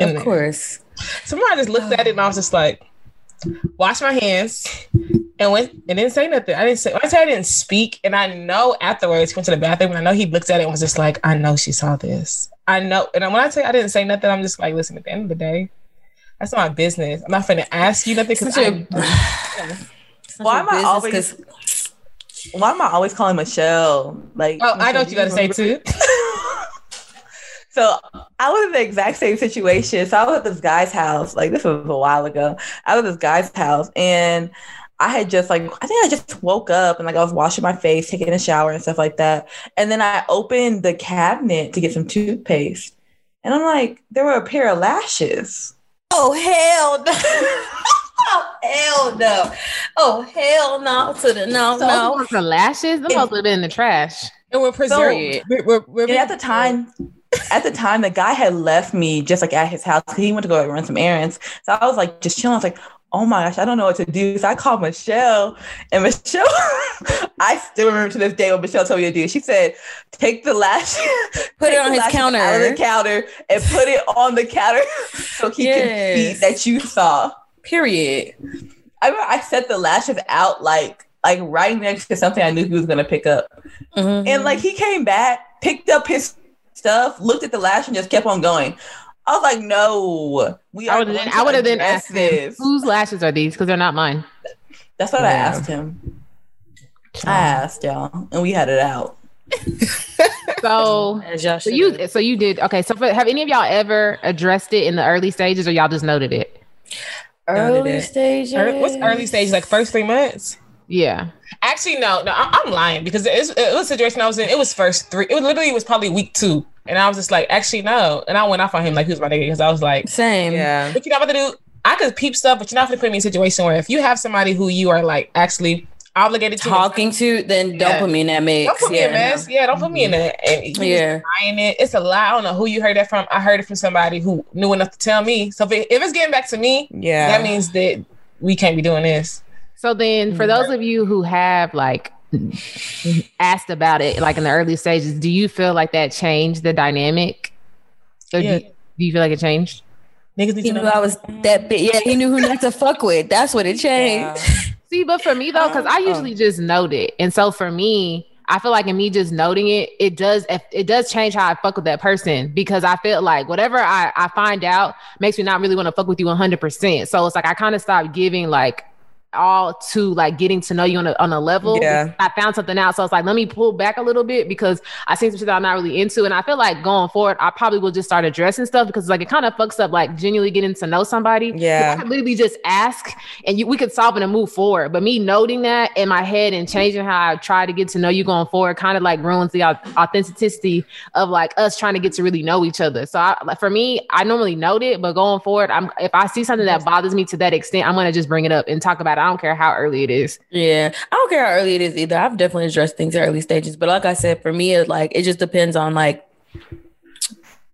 Of there. course. I just looked at it and I was just like, wash my hands and went and didn't say nothing. I didn't say I say I didn't speak. And I know afterwards he went to the bathroom and I know he looked at it and was just like, I know she saw this. I know. And when I say I didn't say nothing, I'm just like, listen, at the end of the day, that's not my business. I'm not finna ask you nothing because Such I a- Why am I always- Why am I always calling Michelle? Like, Oh, I know what you gotta say too. So I was in the exact same situation. So I was at this guy's house. Like this was a while ago. I was at this guy's house and I had just like I think I just woke up and like I was washing my face, taking a shower and stuff like that. And then I opened the cabinet to get some toothpaste. And I'm like, there were a pair of lashes. Oh hell no! oh hell no! Oh hell no! To the no So- no. Those are lashes. Them supposed to have been in the trash. And we're preserved. Period. we're, we're, we're And at the time, at the time, the guy had left me just like at his house. He went to go like, run some errands. So I was like just chilling. I was like, oh my gosh, I don't know what to do. So I called Michelle, and Michelle, I still remember to this day what Michelle told me to do. She said, take the lash, Put it on his counter. out of the counter, and put it on the counter so he can Yes. see that you saw. Period. I remember I set the lashes out like like right next to something I knew he was gonna pick up. Mhm. And like he came back, picked up his stuff, looked at the lash, and just kept on going. I was like, no, we I are would have going then I would have then address asked him this. whose lashes are these because they're not mine. That's what I asked him. I asked y'all, and we had it out. So y'all so you so you did okay. So for, have any of y'all ever addressed it in the early stages, or y'all just noted it? early it. stages. Ear- what's early stage? Like first three months? Yeah. Actually, no, no, I- I'm lying because it was, it was a situation I was in. It was first three. It was literally it was probably week two, and I was just like, actually, no. And I went off on him like he was my nigga because I was like, Same. Yeah. what you're not about to do? I could peep stuff, but you're not going to put me in a situation where if you have somebody who you are like actually obligated to Talking to, then don't Yeah. put me in that mix. Don't put me yeah, in a mess. Yeah, don't put me in mm-hmm. that. And just Yeah. denying it. It's a lie. I don't know who you heard that from. I heard it from somebody who knew enough to tell me. So if, it, if it's getting back to me, Yeah. that means that we can't be doing this. So then, for those mm-hmm. of you who have like asked about it, like in the early stages, do you feel like that changed the dynamic? Or Yeah. do, do you feel like it changed? Niggas need He to knew know. I was that big. Yeah, he knew who not to fuck with. That's what it changed. See, but for me though, because I oh. usually just note it, and so for me, I feel like in me just noting it, it does it does change how I fuck with that person because I feel like whatever I I find out makes me not really want to fuck with you 100. percent So it's like I kind of stopped giving like all to like getting to know you on a on a level. Yeah. I found something out, so I was like let me pull back a little bit because I see some shit that I'm not really into, and I feel like going forward, I probably will just start addressing stuff because like it kind of fucks up like genuinely getting to know somebody. Yeah. I could literally just ask and you, we could solve it and move forward. But me noting that in my head and changing how I try to get to know you going forward kind of like ruins the authenticity of like us trying to get to really know each other. So I, like, for me, I normally note it, but going forward, I'm if I see something that bothers me to that extent, I'm gonna just bring it up and talk about it. I don't care how early it is. Yeah, I don't care how early it is either. I've definitely addressed things at early stages, but like I said, for me, it like it just depends on like,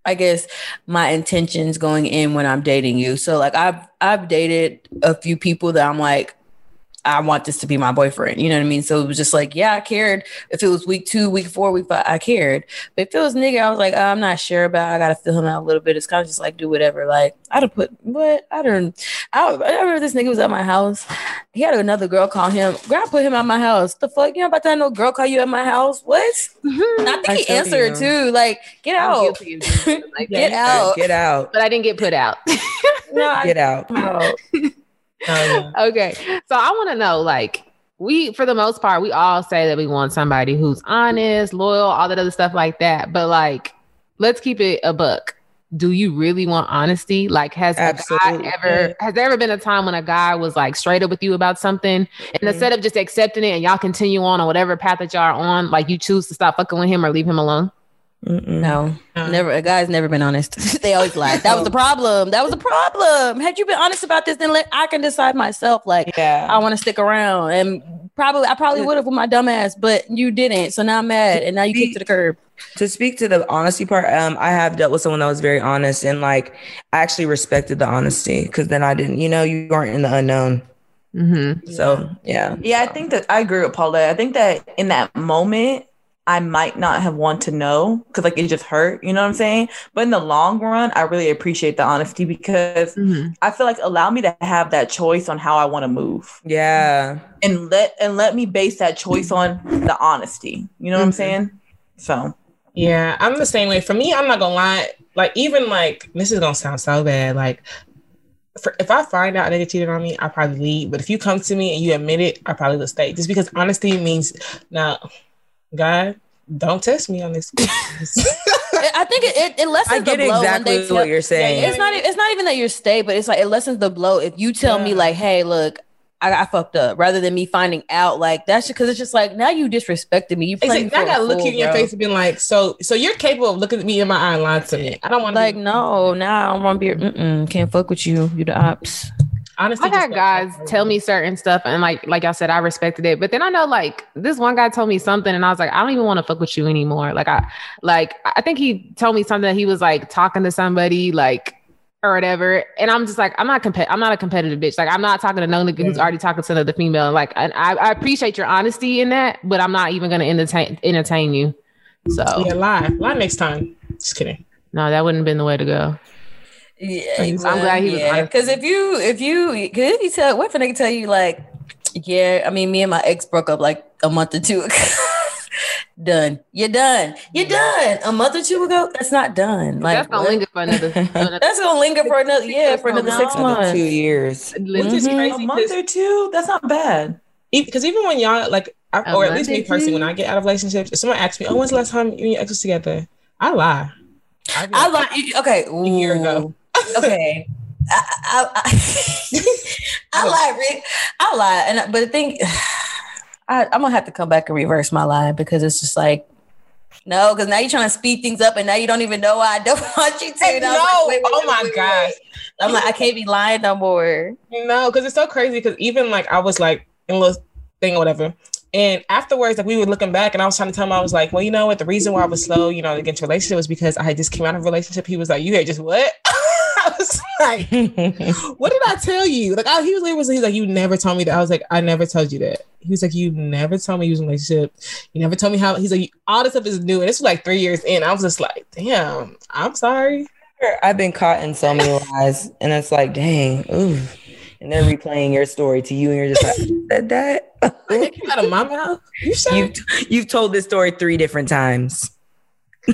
I guess my intentions going in when I'm dating you. So like I've I've dated a few people that I'm like, I want this to be my boyfriend. You know what I mean? So it was just like, yeah, I cared. If it was week two, week four, week five, I cared. But if it was nigga, I was like, oh, I'm not sure about. I gotta fill him out a little bit. It's kind of just like do whatever. Like I'd have put what I don't. I, I remember this nigga was at my house. He had another girl call him. Girl, I put him at my house. The fuck? You know about that? No girl call you at my house? What? And I think I he answered you. too. Like, get out. guilty of doing shit like Get that. out. Get out. But I didn't get put out. No, I- Get out. out. Oh, yeah. okay. So I want to know, like, we for the most part, we all say that we want somebody who's honest, loyal, all that other stuff like that. But like, let's keep it a buck. Do you really want honesty? Like, has a Absolutely. guy ever has there ever been a time when a guy was like straight up with you about something, and Mhm. instead of just accepting it and y'all continue on on whatever path that y'all are on, like you choose to stop fucking with him or leave him alone? Mm-mm. No, Uh, never. A guy's never been honest. they always lie. That was the problem. That was the problem. Had you been honest about this, then let I can decide myself. Like, Yeah. I want to stick around and Probably, I probably would have with my dumb ass, but you didn't. So now I'm mad, and now you kicked to the curb. to speak to the honesty part, um, I have dealt with someone that was very honest and like I actually respected the honesty because then I didn't, you know, you aren't in the unknown. Mm-hmm. So yeah. Yeah, I think that I agree with Paula. I think that in that moment, I might not have want to know because like it just hurt. You know what I'm saying? But in the long run, I really appreciate the honesty because Mm-hmm. I feel like allow me to have that choice on how I want to move Yeah. and let and let me base that choice on the honesty. You know what I'm Mhm. saying? So Yeah, I'm the same way. For me, I'm not gonna lie. Like even like this is gonna sound so bad. Like for, if I find out a nigga cheated on me, I probably leave. But if you come to me and you admit it, I probably will stay. Just because honesty means now, God, don't test me on this. I think it, it, it lessens I get the blow exactly when they tell, what you're saying. It's not. It's not even that you're stay, but it's like it lessens the blow if you tell me like, "Hey, look, I, I fucked up," rather than me finding out like that's because it's just like now you disrespected me. You playing Exactly. me I gotta look fool, in your face and be like, so, so you're capable of looking at me in my eye and lying to me. I don't want to Like no, now I don't want to be. Mm-mm, can't fuck with you. You the ops. Honestly. I had guys tell me certain stuff, and like like I said, I respected it. But then I know like this one guy told me something, and I was like, I don't even want to fuck with you anymore. Like I like I think he told me something that he was like talking to somebody like or whatever, and I'm just like I'm not compet I'm not a competitive bitch. Like I'm not talking to no nigga who's already talking to another female. Like and I, I appreciate your honesty in that, but I'm not even gonna entertain entertain you. So Yeah, lie, lie next time. Just kidding. no, that wouldn't have been the way to go. Yeah, I'm glad he was. Because if you, if you, because if you tell, what if a nigga tell you like, yeah, I mean, me and my ex broke up like a month or two ago. done. You're done. You're done. A month or two ago, that's not done. Like That's gonna what? linger for another. another That's gonna linger for another, yeah, for another six No. months. Two years. Which is Mhm. crazy a month or two, that's not bad. because even when y'all like, I, A or at least me personally, when I get out of relationships, if someone asks me, "Oh, when's the last time you and your ex was together?" I lie. I, be I like, like. Okay, year ago. Okay. I, I, I, I lie, Rick. I lie, and but the thing, I, I'm gonna have to come back and reverse my lie because it's just like. No, because now you're trying to speed things up, and now you don't even know why I don't want you to. And no. like, wait, wait, Oh wait, my gosh. I'm like, I can't be lying no more. No, because it's so crazy. Because even like I was like in a little thing or whatever, and afterwards, like we were looking back, and I was trying to tell him, I was like, well, you know what? The reason why I was slow, you know, to get into relationship was because I had just came out of a relationship. He was like, you had just what? Like, what did I tell you? Like, I, he was, he was, he was like, you never told me that. I was like, I never told you that. He was like, you never told me you was in a relationship. You never told me how. He's like, all this stuff is new, and this was like three years in. I was just like, damn, I'm sorry. I've been caught in so many lies, and it's like, dang, ooh. And they're replaying your story to you, and you're just like, said that. That came out of my mouth. You sure? you've you've told this story three different times,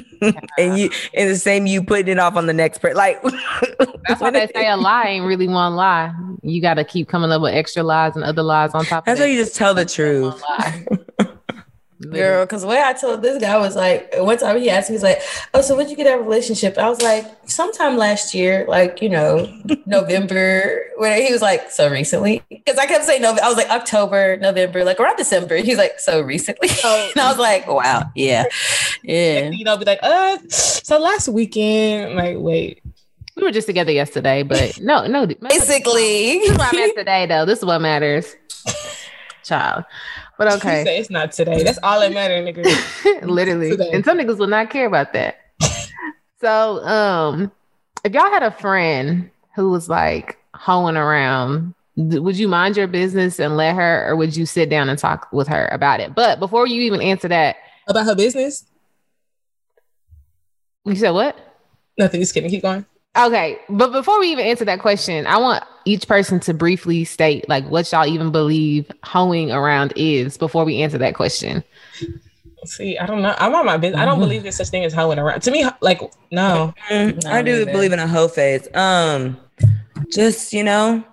and you and the same you putting it off on the next person. Like That's why they say a lie ain't really one lie. You got to keep coming up with extra lies and other lies on top of That's that. how you just tell the truth. Girl, because the way I told this guy was like, one time he asked me, he's like, Oh, so when'd you get out of relationship? I was like, Sometime last year, like, you know, November. Where he was like, So recently? Because I kept saying November. I was like, October, November, like around December. He's like, So recently? Oh. and I was like, Wow, yeah, yeah. you know, be like, uh, so last weekend, like, wait, We were just together yesterday, but no, no. Basically, This is where I'm at today, though. This is what matters. Child. But okay. say it's not today. That's all that matters, nigga. Literally. Today. And some niggas will not care about that. so, um, if y'all had a friend who was like hoeing around, would you mind your business and let her, or would you sit down and talk with her about it? But before you even answer that, About her business? you said what? Nothing. Just kidding. Keep going. Okay, but before we even answer that question, I want each person to briefly state like what y'all even believe hoeing around is before we answer that question. See, I don't know. I'm on my business. I don't believe there's such thing as hoeing around. To me, like, no. Mm, I I do either. believe in a hoe phase. Um, just you know,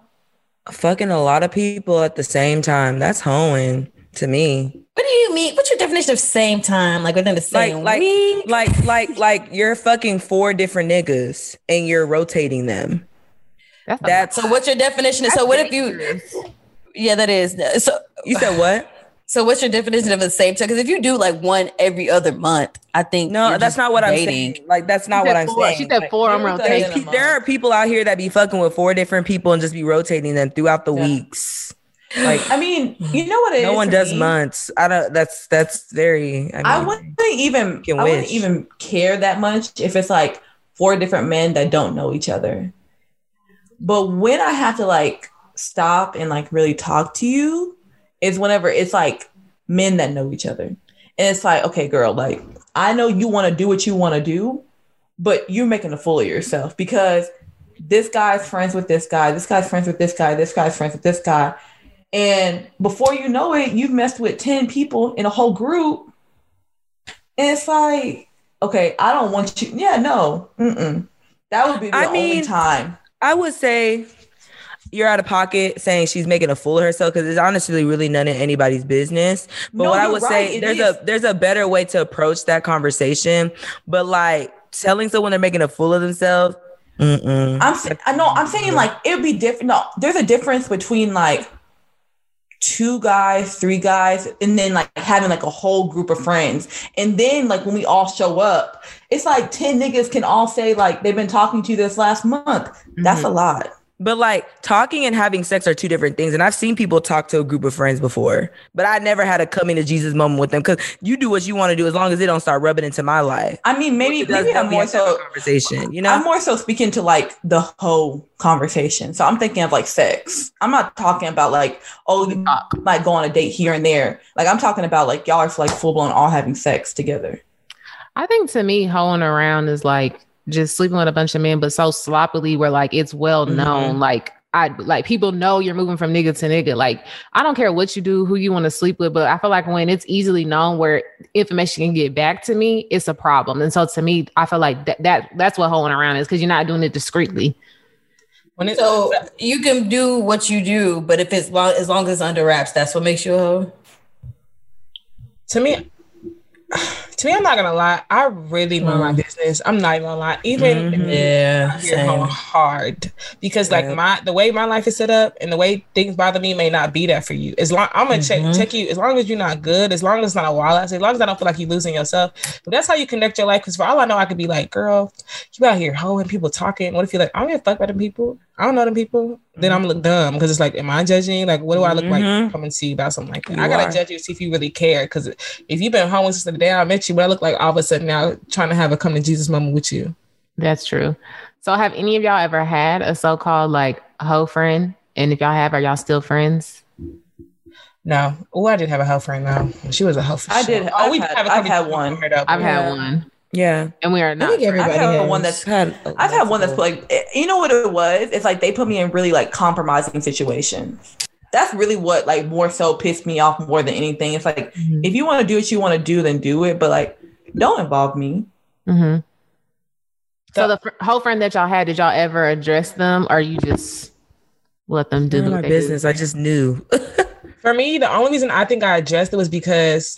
fucking a lot of people at the same time. That's hoeing to me. What do you mean? What's your definition of same time? Like within the same like, week? like, like, like you're fucking four different niggas and you're rotating them. That's That's So what's your definition? that's so what if you? Yeah, that is. So you said what? So what's your definition of the same time? Because if you do like one every other month, I think No, that's not what I'm saying. Like that's not what said I'm four- saying. She said Like, four. I'm rotating. rotating. There are people out here that be fucking with four different people and just be rotating them throughout the Yeah. weeks. Like I mean, you mm, know what it is. no one does me? months. I don't. That's that's very. I, mean, I wouldn't even I wouldn't even care that much if it's like four different men that don't know each other. But when I have to like stop and like really talk to you is whenever it's like men that know each other. And it's like, okay, girl, like I know you want to do what you want to do, but you're making a fool of yourself because this guy's friends with this guy, this guy's friends with this guy, this guy's friends with this guy. And before you know it, you've messed with 10 people in a whole group. And it's like, okay, I don't want you. Yeah, no. Mm-mm. That would be the I only mean, time. I would say you're out of pocket saying she's making a fool of herself because it's honestly really none of anybody's business. But No, what I would right, say there's is. a there's a better way to approach that conversation. But like telling someone they're making a fool of themselves. Mm-mm. I'm I know I'm saying like it would be different. No, there's a difference between like two guys, three guys, and then like having like a whole group of friends. And then like when we all show up, it's like 10 niggas can all say like they've been talking to you this last month. That's mm-hmm. a lot. But like talking and having sex are two different things. And I've seen people talk to a group of friends before, but I never had a coming to Jesus moment with them because you do what you want to do as long as they don't start rubbing into my life. I mean, maybe maybe help I'm more so conversation, you know? I'm more so speaking to like the whole conversation. So I'm thinking of like sex. I'm not talking about like, oh, you mm. might go on a date here and there. Like I'm talking about like y'all are like full blown all having sex together. I think to me, hoeing around is like just sleeping with a bunch of men, but so sloppily where like it's well mm-hmm. known. Like I like people know you're moving from nigga to nigga. Like I don't care what you do, who you want to sleep with, but I feel like when it's easily known where information can get back to me, it's a problem. And so to me, I feel like that, that that's what hoeing around is because you're not doing it discreetly. When it, So you can do what you do, but if it's long as long as it's under wraps, that's what makes you a hoe. to me, to me, I'm not gonna lie. I really know my Mm. business. I'm not even gonna lie. Even Mhm. Yeah, going hard because like my the way my life is set up and the way things bother me may not be that for you. As long I'm gonna Mhm. check check you as long as you're not good, as long as it's not a ass, as long as I don't feel like you're losing yourself. But that's how you connect your life. Because for all I know, I could be like, girl, you out here hoeing people talking. What if you're like, I don't give a fuck about them people. I don't know them people. Then I'm look dumb because it's like, am I judging? Like, what do I look like? Mhm. Come and see about something like that. You I gotta are. judge you to see if you really care. Because if you've been hoeing since the day I met you, what I look like all of a sudden now trying to have a come to Jesus moment with you. That's true. So have any of y'all ever had a so-called like hoe friend? And if y'all have, are y'all still friends? No. Oh, I did have a hoe friend though. She was a hoe for I sure. did. Oh, I've we had- have a I've had one. on her, though. I've had one, Yeah. and we are not. think everybody I've had has. one that's I've had, I've had one that's like eh, you know what it was? It's like they put me in really like compromising situations. That's really what like more so pissed me off more than anything. It's like Mhm. if you want to do what you want to do, then do it. But like, don't involve me. Mm-hmm. So So- the fr- whole friend that y'all had, did y'all ever address them, or you just let them do None of my they do? business. I just knew. For me, the only reason I think I addressed it was because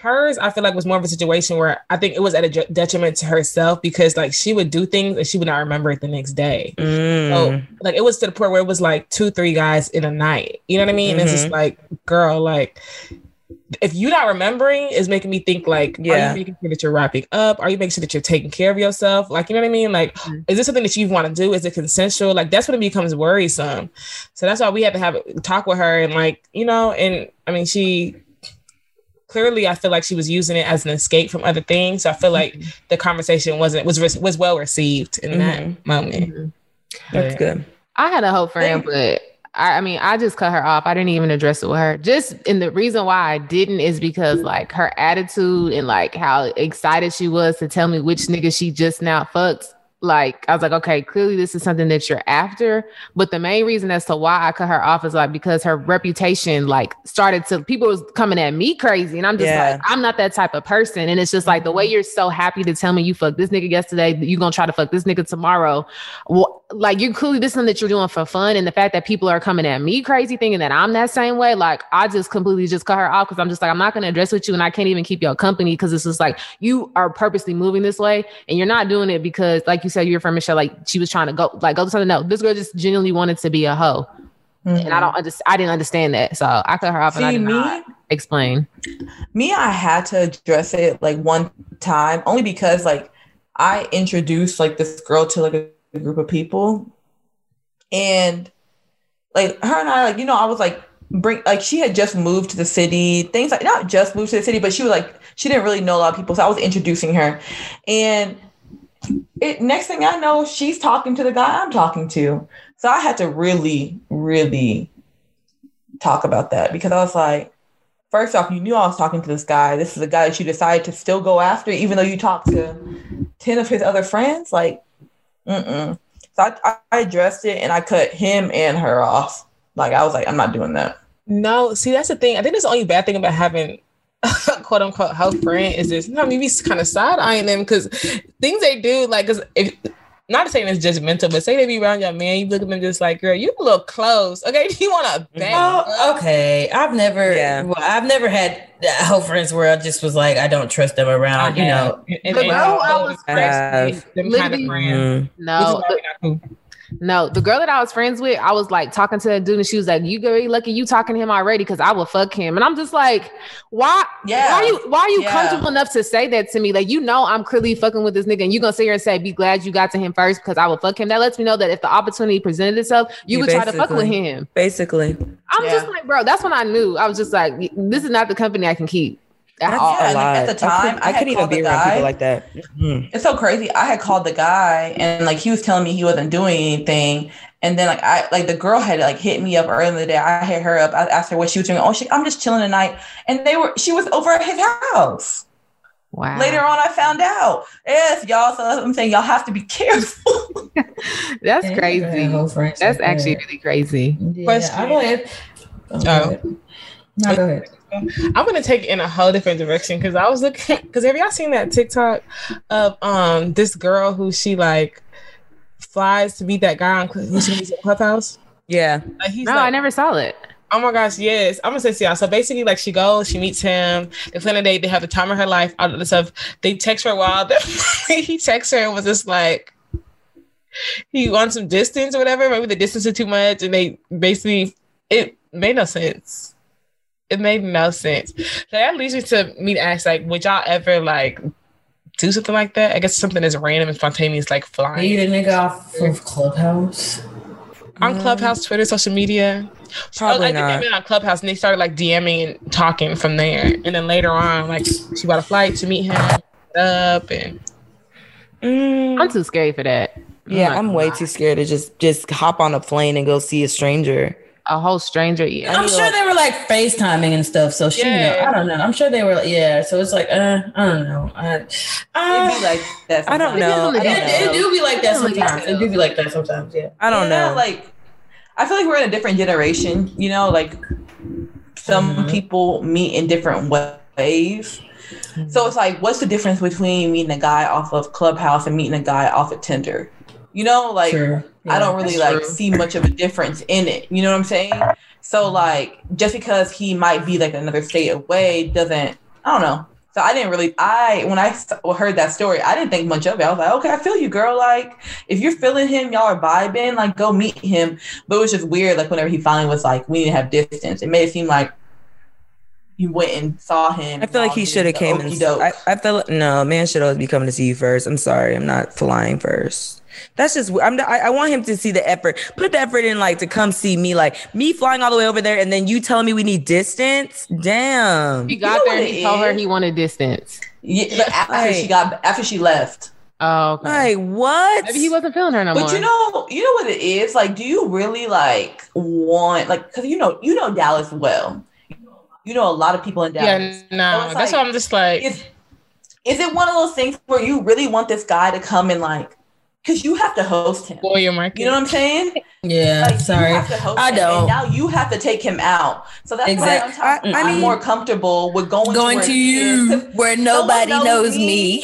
hers, I feel like was more of a situation where I think it was at a detriment to herself because like she would do things and she would not remember it the next day. Mm. So like it was to the point where it was like two, three guys in a night. You know what I mean? It's just like, girl, like if you're not remembering, is making me think like, are Yeah. you making sure that you're wrapping up? Are you making sure that you're taking care of yourself? Like, you know what I mean? Like, Mhm. is this something that you want to do? Is it consensual? Like, that's when it becomes worrisome. So that's why we had to have a talk with her and like, you know, and I mean, she clearly I feel like she was using it as an escape from other things. So I feel like the conversation wasn't was re- was well received in Mhm. that moment. Mhm. That's But- good. I had a whole friend, but I, I mean, I just cut her off. I didn't even address it with her. Just and the reason why I didn't is because like her attitude and like how excited she was to tell me which nigga she just now fucked. Like I was like, okay, clearly this is something that you're after. But the main reason as to why I cut her off is like because her reputation like started to people was coming at me crazy, and I'm just Yeah. like, I'm not that type of person. And it's just like the way mm-hmm. you're so happy to tell me you fucked this nigga yesterday, you gonna try to fuck this nigga tomorrow well, like you clearly this is something that you're doing for fun, and the fact that people are coming at me crazy, thinking that I'm that same way, like I just completely just cut her off because I'm just like I'm not going to address with you, and I can't even keep your company because it's just like you are purposely moving this way, and you're not doing it because, like you said, you're from Michelle, like she was trying to go, like go to something. No, this girl just genuinely wanted to be a hoe, and I mm-hmm. don't understand. I didn't understand that, so I cut her off, and I See did me, not explain. me, I had to address it like one time only because like I introduced like this girl to like a, group of people, and like her and I, like you know, I was like bring like she had just moved to the city, things like not just moved to the city, but she was like she didn't really know a lot of people. So I was introducing her. And it next thing I know, she's talking to the guy I'm talking to. So I had to really, really talk about that because I was like, first off, you knew I was talking to this guy. This is a guy that you decided to still go after, even though you talked to 10 of his other friends. Like, mm-mm. So I, I addressed it and I cut him and her off. Like, I was like, I'm not doing that. No, see, that's the thing. I think that's the only bad thing about having quote unquote hoe friend is this. You know, maybe kind of side eyeing them because things they do, like, because if not saying it's judgmental, but say they be around your man, you look at them just like, girl, you a little close. Okay, do you want to bang? Oh, okay. I've never, Yeah. well, I've never had whole friends where I just was like, I don't trust them around. You know, and, and, and girl all I was friends, friends- them kind of literally- friends. Mm. No, Which is why we not cool. No, the girl that I was friends with, I was like talking to that dude, and she was like, "You very lucky you talking to him already, because I will fuck him." And I'm just like, "Why? Yeah. Why are you? Why are you Yeah. comfortable enough to say that to me? Like, you know, I'm clearly fucking with this nigga, and you gonna sit here and say, "Be glad you got to him first, because I will fuck him." That lets me know that if the opportunity presented itself, you You would try to fuck with him. Basically. I'm Yeah. just like, bro, that's when I knew. I was just like, this is not the company I can keep. At That's all. Yeah, a and lot. at the time, I couldn't, I I couldn't even be around guy. people like that. Mm. It's so crazy. I had called the guy and like he was telling me he wasn't doing anything. And then like I like the girl had like hit me up early in the day. I hit her up. I asked her what she was doing. Oh, she, I'm just chilling tonight. And they were she was over at his house. Wow. Later on, I found out. Yes, y'all. So I'm saying y'all have to be careful. that's Yeah, crazy. That's actually really crazy. Yeah, Question. I go ahead. Oh, go Oh. ahead. No, go ahead. I'm gonna take it in a whole different direction because I was looking because have y'all seen that TikTok of um this girl who she like flies to meet that guy on Cl- who she meets Clubhouse? Yeah. Like he's No, like, I never saw it. Oh my gosh, yes. I'm gonna say to y'all. So basically, like she goes, she meets him, they plan a date, they have the time of her life, all of this stuff. They text her a while. he texts her and was just like he wants some distance or whatever. Maybe the distance is too much, and they basically it made no sense. It made no sense. So that leads me to me to ask, like, would y'all ever like do something like that? I guess something as random and spontaneous, like flying Meet a nigga off of Clubhouse. on Clubhouse, Twitter, social media. Probably I think not. they met on Clubhouse and they started like DMing and talking from there. And then later on, like she bought a flight to meet him up and Mm. I'm too scared for that. Yeah, I'm way lie. too scared to just just hop on a plane and go see a stranger. A whole stranger. Yeah. I'm sure they were like FaceTiming and stuff. So she, Yeah. know, I don't know. I'm sure they were. like, Yeah. So it's like, uh, I don't know. I, It'd uh, be like that. I don't sometimes. know. I it, don't it, know. do be like that sometimes. do. It do be like that sometimes. Yeah. I don't Yeah, know. Like, I feel like we're in a different generation. You know, like some Mhm. people meet in different wa- ways. So it's like, what's the difference between meeting a guy off of Clubhouse and meeting a guy off of Tinder? You know, like Sure. I don't really like true. see much of a difference in it. You know what I'm saying? So like, just because he might be like another state away doesn't. I don't know. So I didn't really. I when I heard that story, I didn't think much of it. I was like, okay, I feel you, girl. Like, if you're feeling him, y'all are vibing. Like, go meet him. But it was just weird. Like, whenever he finally was like, we need to have distance. It made it seem like you went and saw him. I feel like he should have came and Okey-doke. I, I feel like no man should always be coming to see you first. I'm sorry, I'm not flying first. That's just I'm. I, I want him to see the effort. Put the effort in, like to come see me. Like me flying all the way over there, and then you telling me we need distance. Damn. He You got know there and he told her he wanted distance. Yeah, but after Like- she got after she left. Oh, okay. Like what? Maybe he wasn't feeling her no But more. you know, you know what it is. Like, do you really like want like? Because you know, you know Dallas well. You know a lot of people in Dallas. yeah, no, So that's like- why I'm just like, Is is it one of those things where you really want this guy to come and like? Because you have to host him. warrior market. You know what I'm saying? Yeah. Like, sorry. You have to host I him, don't. And now you have to take him out. So that's Exact- why I'm, talking, I I'm mean- more comfortable with going, Going where to he is. 'Cause you where nobody knows knows me. me.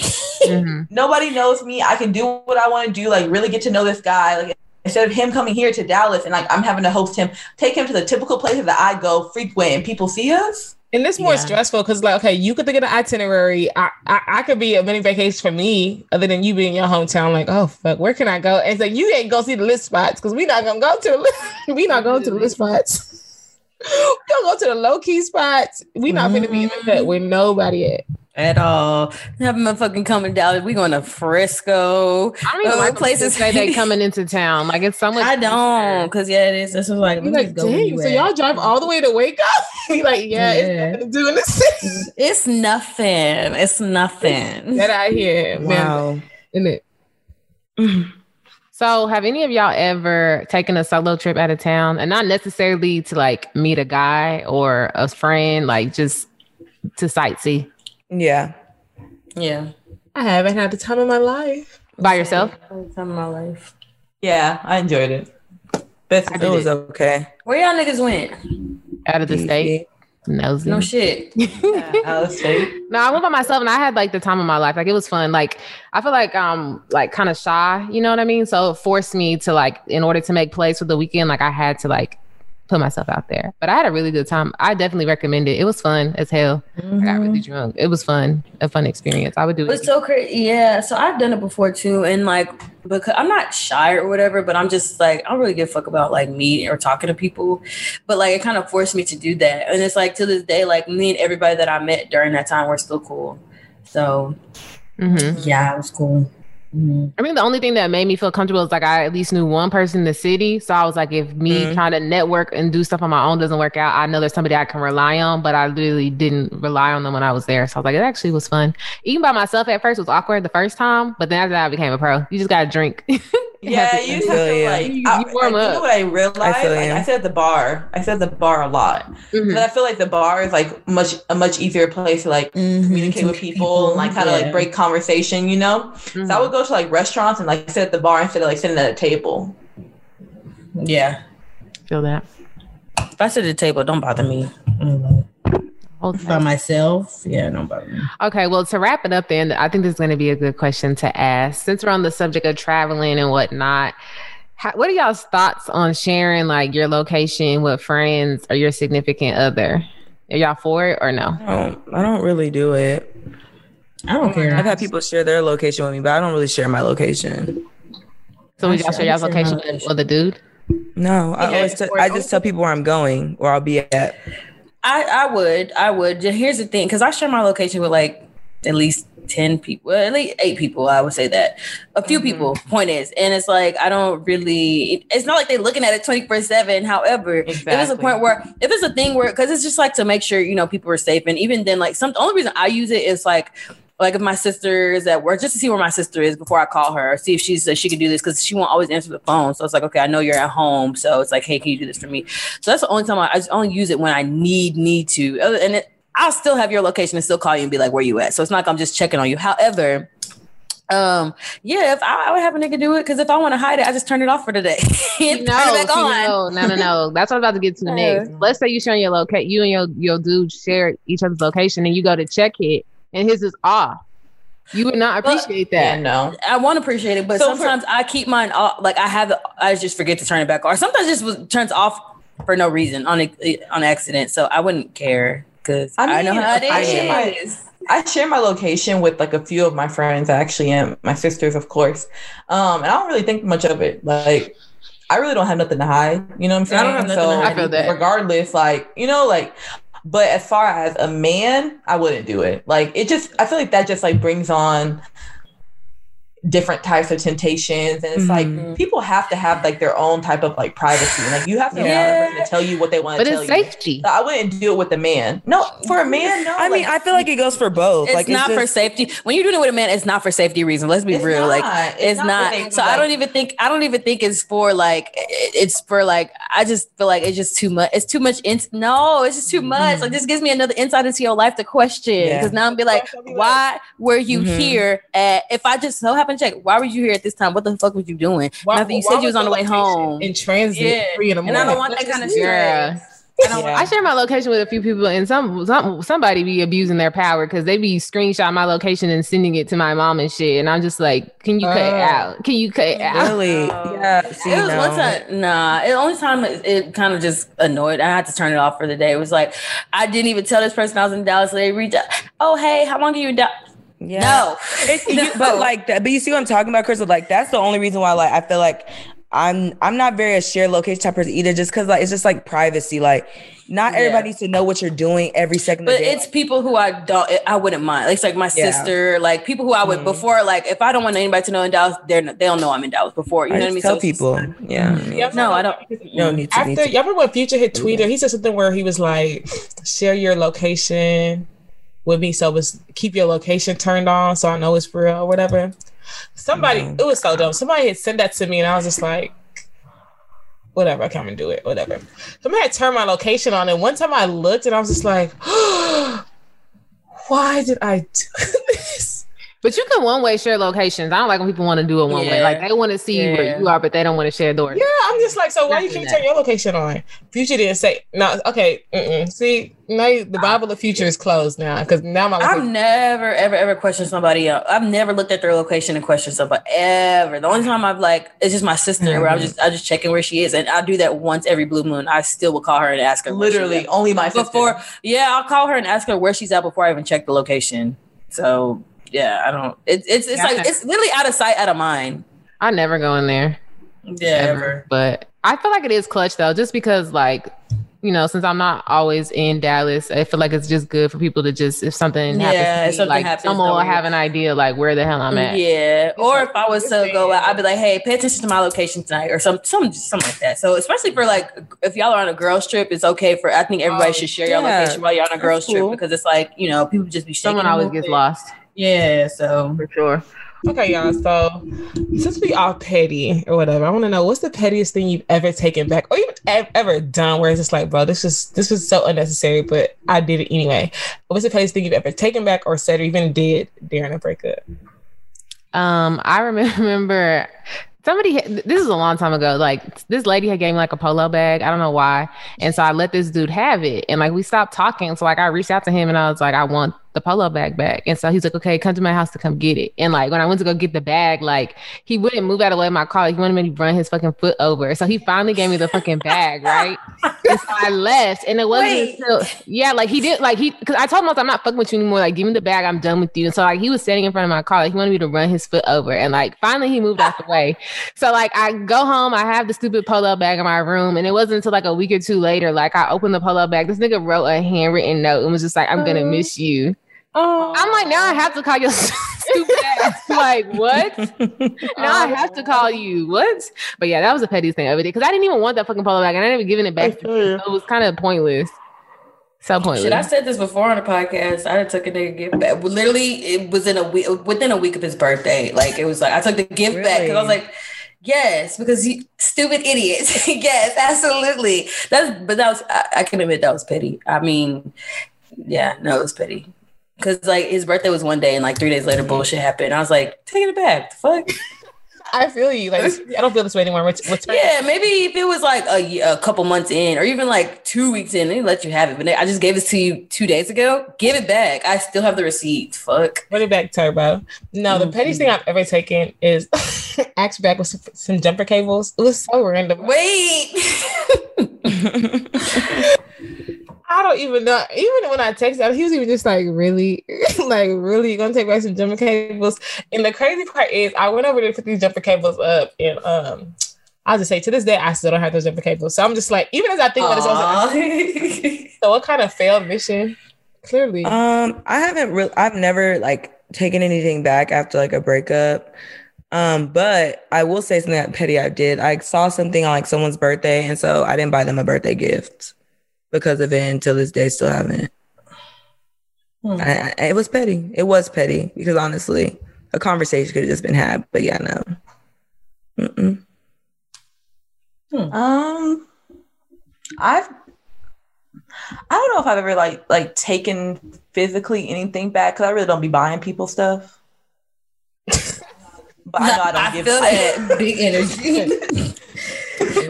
Mhm. nobody knows me. I can do what I want to do, like really get to know this guy. Like instead of him coming here to Dallas and like I'm having to host him, take him to the typical places that I go frequent and people see us. And it's more Yeah. stressful because, like, okay, you could think of an itinerary. I, I, I could be a mini vacation for me, other than you being in your hometown. Like, oh fuck, where can I go? And it's like you ain't go see the list spots because we not gonna go to the list. we not going to the list spots. we gonna go to the low key spots. We not gonna be in the cut with nobody at. At all. Have motherfucking coming Dallas. We going to Frisco. I don't even Uh, like places- say they coming into town. Like it's so much. I don't, cause yeah, it is. This is like, You're let me like, go dang, so at." y'all drive all the way to wake up? Be like, yeah, Yeah. it's nothing to do in the city. It's nothing. It's nothing. Get out here, man. Wow. Isn't it? So, have any of y'all ever taken a solo trip out of town, and not necessarily to like meet a guy or a friend, like just to sightsee Yeah. Yeah. I haven't had the time of my life. by yourself? First time in my life. Yeah, I enjoyed it. Best It was okay. Where y'all niggas went? Out of the state? Nosy. No shit. out of state. No, I went by myself and I had like the time of my life. Like it was fun. Like I feel like um like kind of shy, you know what I mean? So it forced me to like in order to make plays for the weekend, like I had to like put myself out there. But I had a really good time. I definitely recommend it. It was fun as hell. I got really drunk. It was fun. A fun experience. I would do It was it. so crazy. Yeah. So I've done it before too. And like, because I'm not shy or whatever, but I'm just like, I don't really give a fuck about like me or talking to people. But like, it kind of forced me to do that. And it's like to this day, like me and everybody that I met during that time were still cool. So Mhm. yeah, it was cool. Mhm. I mean, the only thing that made me feel comfortable is like I at least knew one person in the city. So I was like, if me Mhm. trying to network and do stuff on my own doesn't work out, I know there's somebody I can rely on. But I literally didn't rely on them when I was there. So I was like, it actually was fun. Even by myself at first was awkward the first time, but then after that I became a pro. You just gotta drink. Yeah, you just have feel to like. You- I, you warm I, you know what I realized? I feel like. I said the bar. I said the bar a lot. Mhm. But I feel like the bar is like much a much easier place to like communicate with people, and like kind of Yeah. like break conversation. You know. Mhm. So I would go to like restaurants and like sit at the bar instead of like sitting at a table. Yeah. feel that. If I sit at the table, don't bother me. Hold By myself, yeah, don't me. Okay, well, to wrap it up, then I think this is going to be a good question to ask. Since we're on the subject of traveling and whatnot, how, what are y'all's thoughts on sharing like your location with friends or your significant other? Are y'all for it or no? I don't, I don't really do it. I don't care. I've had people share their location with me, but I don't really share my location. So would I y'all share- share y'all's I share my location with, the dude? No, I always t- for- I just tell people where I'm going or I'll be at. I, I would, I would. Here's the thing, because I share my location with like at least ten people, at least eight people. I would say that a few Mm-hmm. people. Point is, and it's like I don't really. It's not like they're looking at it twenty four seven. However, if it's a point where if it's a thing where because it's just like to make sure you know people are safe, and even then, like some the only reason I use it is like. Like if my sister is at work, just to see where my sister is before I call her, see if she's uh, she can do this because she won't always answer the phone. So it's like, okay, I know you're at home, so it's like, hey, can you do this for me? So that's the only time I, I only use it when I need need to. And it, I'll still have your location and still call you and be like, where you at? So it's not like I'm just checking on you. However, um, yeah, if I, I would have a nigga do it because if I want to hide it, I just turn it off for the day. No, turn it back see, on. no, no, no, no. That's what I'm about to get to Yeah. next. Let's say you share your location, you and your your dude share each other's location, and you go to check it, and his is off. You would not appreciate Yeah, that. no. I want to appreciate it, but So for- sometimes I keep mine off. Like I have, I just forget to turn it back on. Or sometimes it just was, turns off for no reason on a, on accident. So I wouldn't care because I, I know mean, how it I share my- I share my location with like a few of my friends actually and my sisters, of course. Um, and I don't really think much of it. Like, I really don't have nothing to hide. You know what I'm saying? I don't have nothing so, to hide I feel that. Regardless, like you know, like. But as far as a man, I wouldn't do it. Like it just, I feel like that just like brings on different types of temptations, and it's Mhm. like people have to have like their own type of like privacy. Like you have to Yeah. have to tell you what they want to But tell it's you. safety. So I wouldn't do it with a man. No, for a man, no. I mean, I feel like it goes for both. It's like not for just- safety. When you're doing it with a man, it's not for safety reasons. Let's be real. not. Like It's it's, not not. for safety, so I don't even think. I don't even think it's for like. It's for like. I just feel like it's just too much. It's too much. In, no, it's just too much. Like this gives me another insight into your life to question. Yeah. Because now I'm be like, I'll be like- why were you Mhm. here? At, if I just so happen to check, why were you here at this time? What the fuck were you doing? Why- After you said you was on the way home. in transit Yeah. three in the And I don't want that kind of stress. Yeah. I Yeah. I share my location with a few people, and some, some somebody be abusing their power because they be screenshot my location and sending it to my mom and shit. And I'm just like, can you cut it Oh. out? Can you cut it out? Really? No. Yeah. See, it was no. one time. Nah, it only time it, it kind of just annoyed. I had to turn it off for the day. It was like I didn't even tell this person I was in Dallas. So They reached out. Oh, hey, how long are you in Dallas? Yeah. No, It's, you- but like that, but you see what I'm talking about, Crystal? Like that's the only reason why, like, I feel like I'm I'm not very a share location type person either, just because like it's just like privacy. Like not Yeah. everybody needs to know what you're doing every second of But the day. it's people who I don't, I wouldn't mind. It's like my Yeah. sister, like people who I would Mhm. before. Like if I don't want anybody to know in Dallas, they're not, they don't know I'm in Dallas before. You I know what I mean? tell So it's just- people. Yeah. Yeah, No, I don't. No need to. After need to. y'all remember when Future hit Twitter, he said something where he was like, "Share your location with me, so was keep your location turned on, so I know it's real or whatever." Somebody, it was so dumb. Somebody had sent that to me, and I was just like, "Whatever, I can't even do it. Whatever." Somebody had turned my location on, and one time I looked, and I was just like, "Why did I do this?" But you can one way share locations. I don't like when people want to do it one way. Like they want to see where you are, but they don't want to share doors. Yeah, I'm just like, so why you Exactly can't that. turn your location on? Future didn't say no. Okay, mm-mm. see, now you- the Bible of Future is closed now because now my I've never, ever, ever questioned somebody else. I've never looked at their location and questioned somebody ever. The only time I've like, it's just my sister where I'm mm-hmm. just, I just checking where she is, and I do that once every blue moon. I still will call her and ask her Literally, only my sister. before. Yeah, I'll call her and ask her where she's at before I even check the location. So yeah, I don't. It's it's it's Yeah. like it's literally out of sight, out of mind. I never go in there. Yeah, ever. But I feel like it is clutch though, just because like you know, since I'm not always in Dallas, I feel like it's just good for people to just if something Yeah, if happens, me, something like happens, someone will have an idea like where the hell I'm at. Yeah, or if I was to go out, I'd be like, "Hey, pay attention to my location tonight," or some, some, something like that. So, especially for like, if y'all are on a girls trip, it's okay for. I think everybody Oh, should share your location while you're on a girls cool. trip because it's like you know people just be shaking Someone always gets lost Yeah, so for sure. Okay, y'all. So since we all petty or whatever, I want to know what's the pettiest thing you've ever taken back or even ev- ever done where it's just like, bro, this is this was so unnecessary, but I did it anyway. What's the pettiest thing you've ever taken back or said or even did during a breakup? Um, I remember somebody. This is a long time ago. Like this lady had gave me like a polo bag. I don't know why, and so I let this dude have it, and like we stopped talking. So like I reached out to him and I was like, I want the polo bag back, and so he's like, okay, come to my house to come get it. And like when I went to go get the bag, like he wouldn't move out of the way of my car. Like, he wanted me to run his fucking foot over. So he finally gave me the fucking bag, right? and so I left, and it wasn't Wait. until yeah, like he did, like he because I told him I was, I'm not fucking with you anymore. Like, give me the bag, I'm done with you. And so like he was standing in front of my car, like he wanted me to run his foot over, and like finally he moved out the way. So like I go home, I have the stupid polo bag in my room, and it wasn't until like a week or two later, like I opened the polo bag. This nigga wrote a handwritten note and was just like, "I'm gonna oh. miss you." Oh, I'm like, now I have to call your stupid ass. Like what? Now I have to call you. What? But yeah, that was the pettiest thing I ever did because I didn't even want that fucking polo bag, and I didn't even giving it back. to him. So it was kind of pointless. So pointless. Shit, I said this before on the podcast. I took a nigga gift back. Literally, it was in a week within a week of his birthday. Like it was like I took the gift back because I was like, yes, because he stupid idiots. yes, absolutely. That's but that was I, I can admit that was petty. I mean, yeah, no, it was petty. Cause like his birthday was one day and like three days later bullshit happened. I was like, taking it back. The fuck? I feel you. Like I don't feel this way anymore. What's, what's Yeah, maybe if it was like a, a couple months in, or even like two weeks in, they let you have it. But I just gave this to you two days ago. Give it back. I still have the receipt. Fuck. Put it back, Turbo. No, the mm-hmm. pettiest thing I've ever taken is axe back with some, some jumper cables. It was so random. Wait. I don't even know. Even when I texted him, he was even just like, really, like, really, you gonna take back some jumper cables? And the crazy part is, I went over there to put these jumper cables up, and um, I'll just say to this day, I still don't have those jumper cables. So I'm just like, even as I think about this, I was like, so what kind of failed mission? Clearly, Um, I haven't really. I've never like taken anything back after like a breakup. Um, but I will say something that petty I did. I saw something on like someone's birthday, and so I didn't buy them a birthday gift because of it. Until this day, still haven't. Hmm. I, I, it was petty. It was petty because honestly, a conversation could have just been had. But yeah, no. Mm-mm. Um, I've I don't know if I've ever like like taken physically anything back because I really don't be buying people stuff. but I know I don't I give. feel that big energy.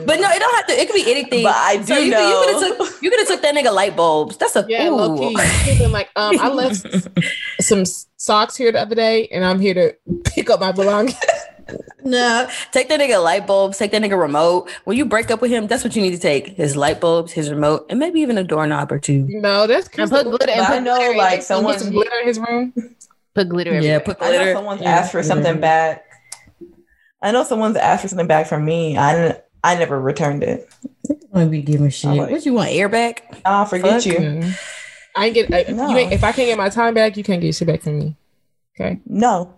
but no, it don't have to. It could be anything. But I do So you, know. You could have took. You could have took that nigga light bulbs. That's a yeah, ooh. low key. Even like, um, I left some socks here the other day, and I'm here to pick up my belongings. No, take that nigga light bulbs. Take that nigga remote. When you break up with him, that's what you need to take: his light bulbs, his remote, and maybe even a doorknob or two. No, that's and put glitter and But I know, glitter like someone someone. some glitter in his room. put glitter Yeah, everywhere. put I know glitter. someone's asked for something back. I know someone's asked for something back from me. I didn't. I never returned it. I be giving shit. like- what you want? Airbag? Ah, forget Fuck. you. Mm. I ain't get. I, No. you ain't, if I can't get my time back, you can't get shit back from me. Okay, No.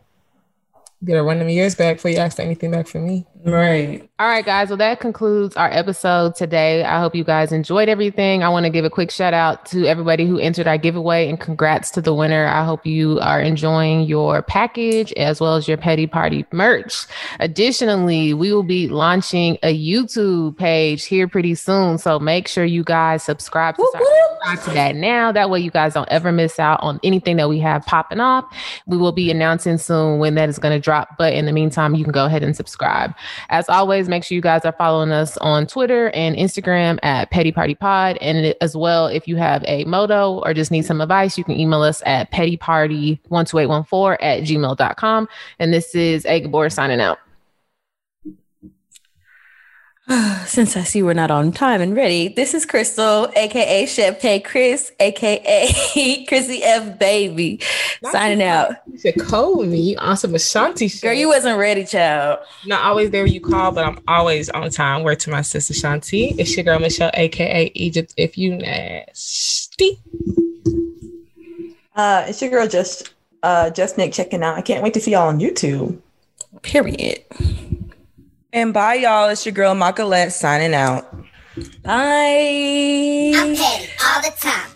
you gotta run them years back before you ask anything back from me. Right. All right, guys. Well, that concludes our episode today. I hope you guys enjoyed everything. I want to give a quick shout out to everybody who entered our giveaway and congrats to the winner. I hope you are enjoying your package as well as your Petty Party merch. Additionally, we will be launching a YouTube page here pretty soon. So make sure you guys subscribe to, subscribe to that now. That way, you guys don't ever miss out on anything that we have popping off. We will be announcing soon when that is going to drop. But in the meantime, you can go ahead and subscribe. As always, make sure you guys are following us on Twitter and Instagram at Petty Party Pod. And as well, if you have a moto or just need some advice, you can email us at pettyparty12814 at gmail.com. And this is A. Gabor signing out. Since I see we're not on time and ready, this is Crystal, aka Champagne Chris, aka Chrissy F Baby, signing out. You should call me on some Ashanti shit. Girl, you wasn't ready, child. not always there when you call, but I'm always on time. Word to my sister Shanti. It's your girl Michelle, aka Egypt. If you nasty. Uh, it's your girl just uh just Nick checking out. I can't wait to see y'all on YouTube. Period. And bye, y'all. It's your girl Macolette signing out. Bye. I'm petty all the time.